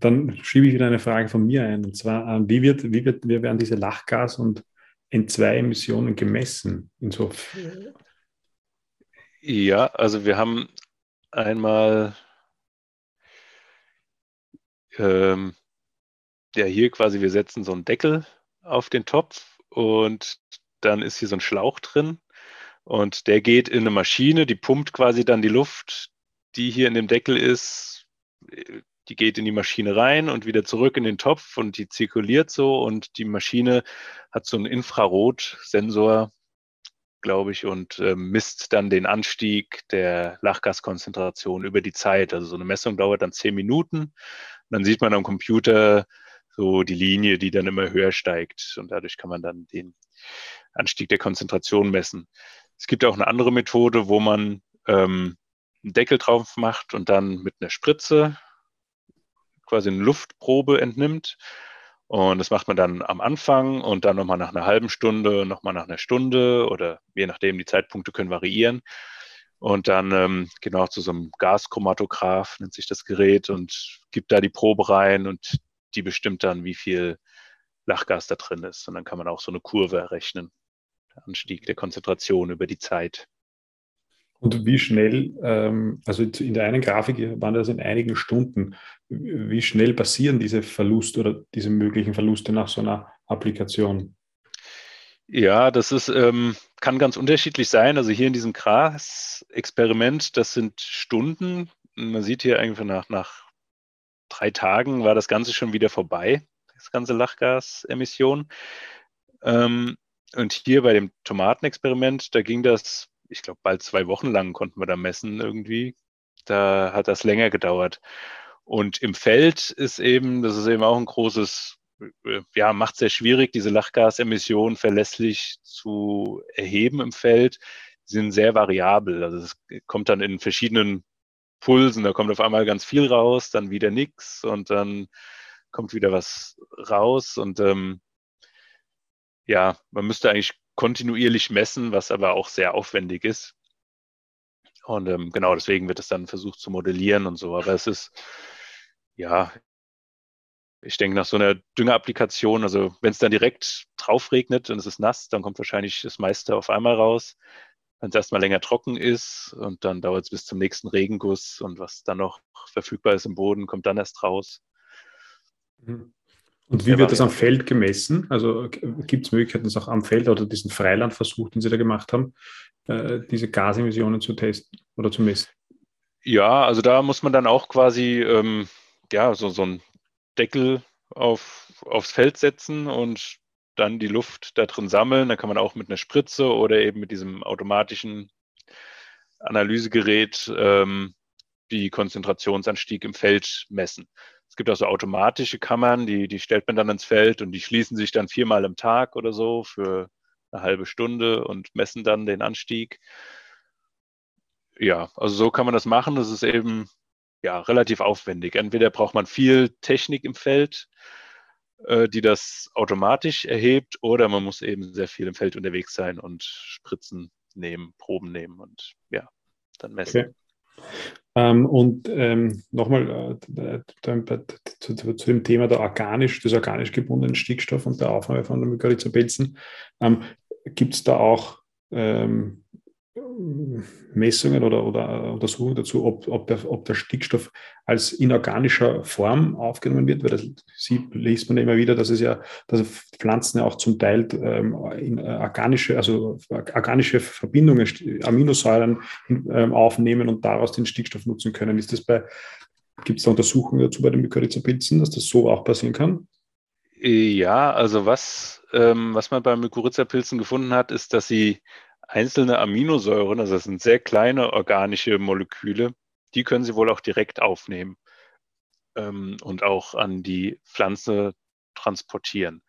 Speaker 3: Dann schiebe ich wieder eine Frage von mir ein. Und zwar, äh, wie, wird, wie, wird, wie werden diese Lachgas- und N2-Emissionen gemessen? Insofern?
Speaker 4: Ja, also wir haben einmal ähm, ja hier quasi, wir setzen so einen Deckel auf den Topf und dann ist hier so ein Schlauch drin und der geht in eine Maschine, die pumpt quasi dann die Luft, die hier in dem Deckel ist, die geht in die Maschine rein und wieder zurück in den Topf und die zirkuliert so und die Maschine hat so einen Infrarotsensor, glaube ich, und äh, misst dann den Anstieg der Lachgaskonzentration über die Zeit. Also so eine Messung dauert dann zehn Minuten dann sieht man am Computer so die Linie, die dann immer höher steigt. Und dadurch kann man dann den Anstieg der Konzentration messen. Es gibt auch eine andere Methode, wo man ähm, einen Deckel drauf macht und dann mit einer Spritze quasi eine Luftprobe entnimmt. Und das macht man dann am Anfang und dann nochmal nach einer halben Stunde, nochmal nach einer Stunde oder je nachdem, die Zeitpunkte können variieren. Und dann ähm, genau zu so einem Gaschromatograph nennt sich das Gerät und gibt da die Probe rein und die bestimmt dann, wie viel Lachgas da drin ist. Und dann kann man auch so eine Kurve errechnen. Der Anstieg der Konzentration über die Zeit.
Speaker 3: Und wie schnell, ähm, also in der einen Grafik waren das in einigen Stunden, wie schnell passieren diese Verluste oder diese möglichen Verluste nach so einer Applikation?
Speaker 4: Ja, das ist, ähm, kann ganz unterschiedlich sein. Also hier in diesem Gras-Experiment, das sind Stunden. Man sieht hier einfach nach, nach drei Tagen war das Ganze schon wieder vorbei, das ganze Lachgasemission. Ähm, und hier bei dem Tomatenexperiment, da ging das, ich glaube, bald zwei Wochen lang konnten wir da messen irgendwie. Da hat das länger gedauert. Und im Feld ist eben, das ist eben auch ein großes ja, macht es sehr schwierig, diese Lachgasemissionen verlässlich zu erheben im Feld. Sie sind sehr variabel. Also es kommt dann in verschiedenen Pulsen. Da kommt auf einmal ganz viel raus, dann wieder nichts und dann kommt wieder was raus. Und ähm, ja, man müsste eigentlich kontinuierlich messen, was aber auch sehr aufwendig ist. Und ähm, genau deswegen wird es dann versucht zu modellieren und so. Aber es ist, ja, ich denke, nach so einer Düngerapplikation, also wenn es dann direkt drauf regnet und es ist nass, dann kommt wahrscheinlich das meiste auf einmal raus. Wenn es erstmal länger trocken ist und dann dauert es bis zum nächsten Regenguss und was dann noch verfügbar ist im Boden, kommt dann erst raus.
Speaker 3: Mhm. Und wie wird das am Feld gemessen? Also gibt es Möglichkeiten, das auch am Feld oder diesen Freilandversuch, den Sie da gemacht haben, äh, diese Gasemissionen zu testen oder zu messen?
Speaker 4: Ja, also da muss man dann auch quasi ähm, ja, so, so ein Deckel auf, aufs Feld setzen und dann die Luft da drin sammeln. Da kann man auch mit einer Spritze oder eben mit diesem automatischen Analysegerät ähm, die Konzentrationsanstieg im Feld messen. Es gibt auch so automatische Kammern, die, die stellt man dann ins Feld und die schließen sich dann viermal im Tag oder so für eine halbe Stunde und messen dann den Anstieg. Ja, also so kann man das machen. Das ist eben ja relativ aufwendig. Entweder braucht man viel Technik im Feld, äh, die das automatisch erhebt, oder man muss eben sehr viel im Feld unterwegs sein und Spritzen nehmen, Proben nehmen und ja, dann messen.
Speaker 3: Okay. Ähm, und ähm, nochmal äh, zu, zu, zu, dem Thema der organisch, des organisch gebundenen Stickstoff und der Aufnahme von der Mykorrhiza-Pilzen. Ähm, Gibt es da auch ähm, Messungen oder, oder Untersuchungen dazu, ob, ob, der, ob der Stickstoff als inorganischer Form aufgenommen wird, weil das sieht, liest man immer wieder, dass es ja, dass Pflanzen ja auch zum Teil ähm, in, äh, organische, also organische Verbindungen, Aminosäuren ähm, aufnehmen und daraus den Stickstoff nutzen können. Ist das bei, gibt es da Untersuchungen dazu bei den Mykorrhiza-Pilzen, dass das so auch passieren kann?
Speaker 4: Ja, also was, ähm, was man bei Mykorrhiza-Pilzen gefunden hat, ist, dass sie einzelne Aminosäuren, also das sind sehr kleine organische Moleküle, die können Sie wohl auch direkt aufnehmen ähm, und auch an die Pflanze transportieren.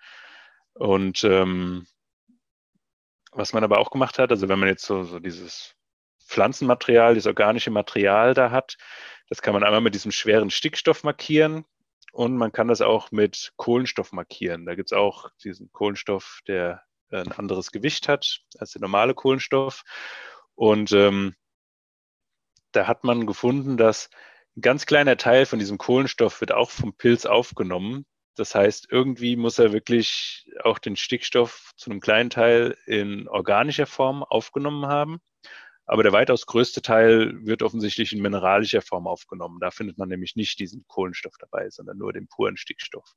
Speaker 4: Und ähm, was man aber auch gemacht hat, also wenn man jetzt so, so dieses Pflanzenmaterial, dieses organische Material da hat, das kann man einmal mit diesem schweren Stickstoff markieren und man kann das auch mit Kohlenstoff markieren. Da gibt es auch diesen Kohlenstoff, der ein anderes Gewicht hat als der normale Kohlenstoff. Und ähm, da hat man gefunden, dass ein ganz kleiner Teil von diesem Kohlenstoff wird auch vom Pilz aufgenommen. Das heißt, irgendwie muss er wirklich auch den Stickstoff zu einem kleinen Teil in organischer Form aufgenommen haben. Aber der weitaus größte Teil wird offensichtlich in mineralischer Form aufgenommen. Da findet man nämlich nicht diesen Kohlenstoff dabei, sondern nur den puren Stickstoff.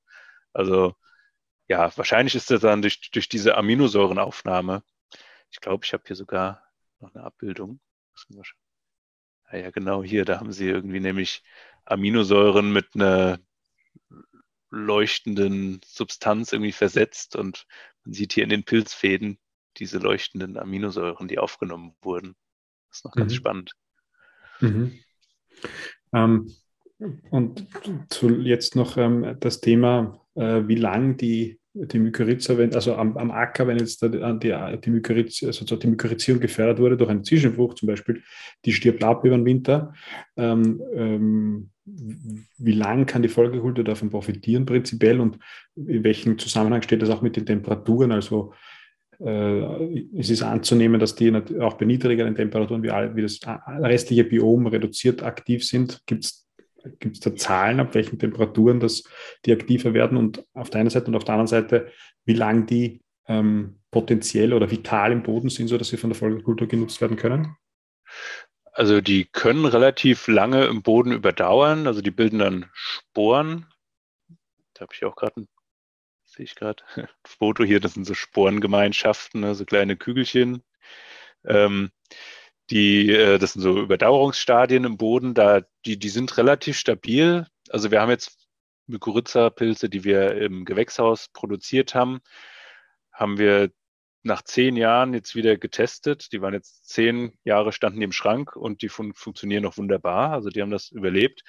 Speaker 4: Also ja, wahrscheinlich ist das dann durch, durch diese Aminosäurenaufnahme. Ich glaube, ich habe hier sogar noch eine Abbildung. Ja, ja, genau hier, da haben sie irgendwie nämlich Aminosäuren mit einer leuchtenden Substanz irgendwie versetzt und man sieht hier in den Pilzfäden diese leuchtenden Aminosäuren, die aufgenommen wurden. Das ist noch ganz mhm. spannend.
Speaker 3: Mhm. Ähm, und zu, jetzt noch ähm, das Thema, äh, wie lang die die Mykorrhiza, wenn, also am, am, Acker, wenn jetzt die, die, Mykorrhiza, also die Mykorrhizierung gefördert wurde durch eine Zwischenfrucht zum Beispiel, die stirbt ab über den Winter. Ähm, ähm, wie lang kann die Folgekultur davon profitieren prinzipiell und in welchem Zusammenhang steht das auch mit den Temperaturen? Also äh, es ist anzunehmen, dass die auch bei niedrigeren Temperaturen wie, wie das restliche Biom reduziert aktiv sind. Gibt es Gibt es da Zahlen, ab welchen Temperaturen das, die aktiver werden und auf der einen Seite und auf der anderen Seite, wie lange die ähm, potenziell oder vital im Boden sind, sodass sie von der Folgekultur genutzt werden können?
Speaker 4: Also die können relativ lange im Boden überdauern, also die bilden dann Sporen. Da habe ich auch gerade ein, sehe ich gerade, Foto hier, das sind so Sporengemeinschaften, ne, so kleine Kügelchen. Ähm, die, äh, das sind so Überdauerungsstadien im Boden, da, die, die sind relativ stabil. Also wir haben jetzt Mykorrhiza-Pilze, die wir im Gewächshaus produziert haben, haben wir nach zehn Jahren jetzt wieder getestet. Die waren jetzt zehn Jahre standen im Schrank und die fun funktionieren noch wunderbar. Also die haben das überlebt.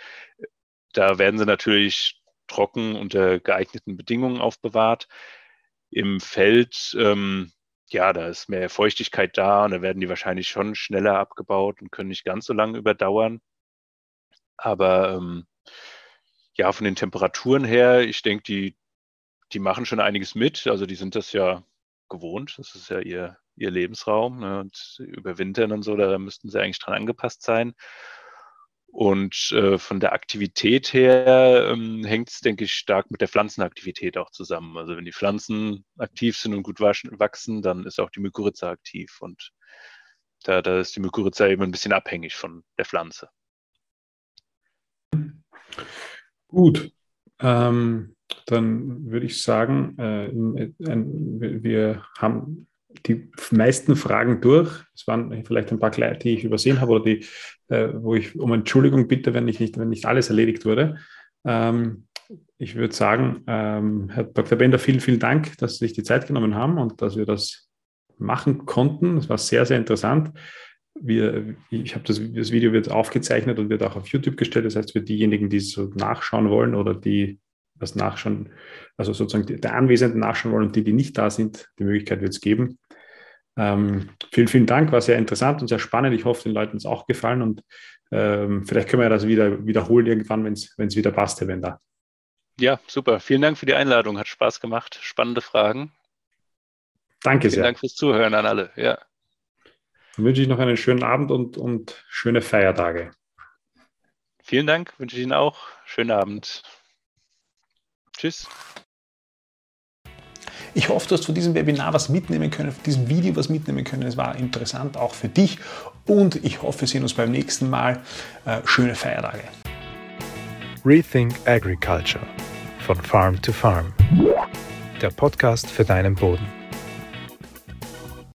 Speaker 4: Da werden sie natürlich trocken unter geeigneten Bedingungen aufbewahrt. Im Feld ähm, ja, da ist mehr Feuchtigkeit da und da werden die wahrscheinlich schon schneller abgebaut und können nicht ganz so lange überdauern. Aber ähm, ja, von den Temperaturen her, ich denke, die, die machen schon einiges mit. Also die sind das ja gewohnt. Das ist ja ihr, ihr Lebensraum. Ne? Und überwintern und so, da müssten sie eigentlich dran angepasst sein. Und äh, von der Aktivität her ähm, hängt es, denke ich, stark mit der Pflanzenaktivität auch zusammen. Also wenn die Pflanzen aktiv sind und gut wachsen, dann ist auch die Mykorrhiza aktiv. Und da, da ist die Mykorrhiza eben ein bisschen abhängig von der Pflanze.
Speaker 3: Gut. Ähm, dann würde ich sagen, äh, wir haben die meisten Fragen durch. Es waren vielleicht ein paar, die ich übersehen habe oder die, äh, wo ich um Entschuldigung bitte, wenn, ich nicht, wenn nicht alles erledigt wurde. Ähm, ich würde sagen, ähm, Herr Dr. Bender, vielen, vielen Dank, dass Sie sich die Zeit genommen haben und dass wir das machen konnten. Es war sehr, sehr interessant. Wir, ich habe das, das Video wird aufgezeichnet und wird auch auf YouTube gestellt. Das heißt, für diejenigen, die es so nachschauen wollen oder die das nachschauen, also sozusagen der Anwesenden nachschauen wollen und die, die nicht da sind, die Möglichkeit wird es geben. Ähm, vielen, vielen Dank, war sehr interessant und sehr spannend. Ich hoffe, den Leuten ist auch gefallen und ähm, vielleicht können wir das wieder wiederholen irgendwann, wenn es wieder passt, Herr Wender.
Speaker 4: Ja, super. Vielen Dank für die Einladung. Hat Spaß gemacht. Spannende Fragen.
Speaker 3: Danke
Speaker 4: Vielen
Speaker 3: sehr.
Speaker 4: Dank fürs Zuhören an alle. Ja.
Speaker 3: Dann wünsche ich noch einen schönen Abend und, und schöne Feiertage.
Speaker 4: Vielen Dank, wünsche ich Ihnen auch. Schönen Abend. Tschüss.
Speaker 2: Ich hoffe, du hast von diesem Webinar was mitnehmen können, von diesem Video was mitnehmen können. Es war interessant auch für dich und ich hoffe, wir sehen uns beim nächsten Mal. Äh, schöne Feiertage.
Speaker 1: Rethink Agriculture von Farm to Farm. Der Podcast für deinen Boden.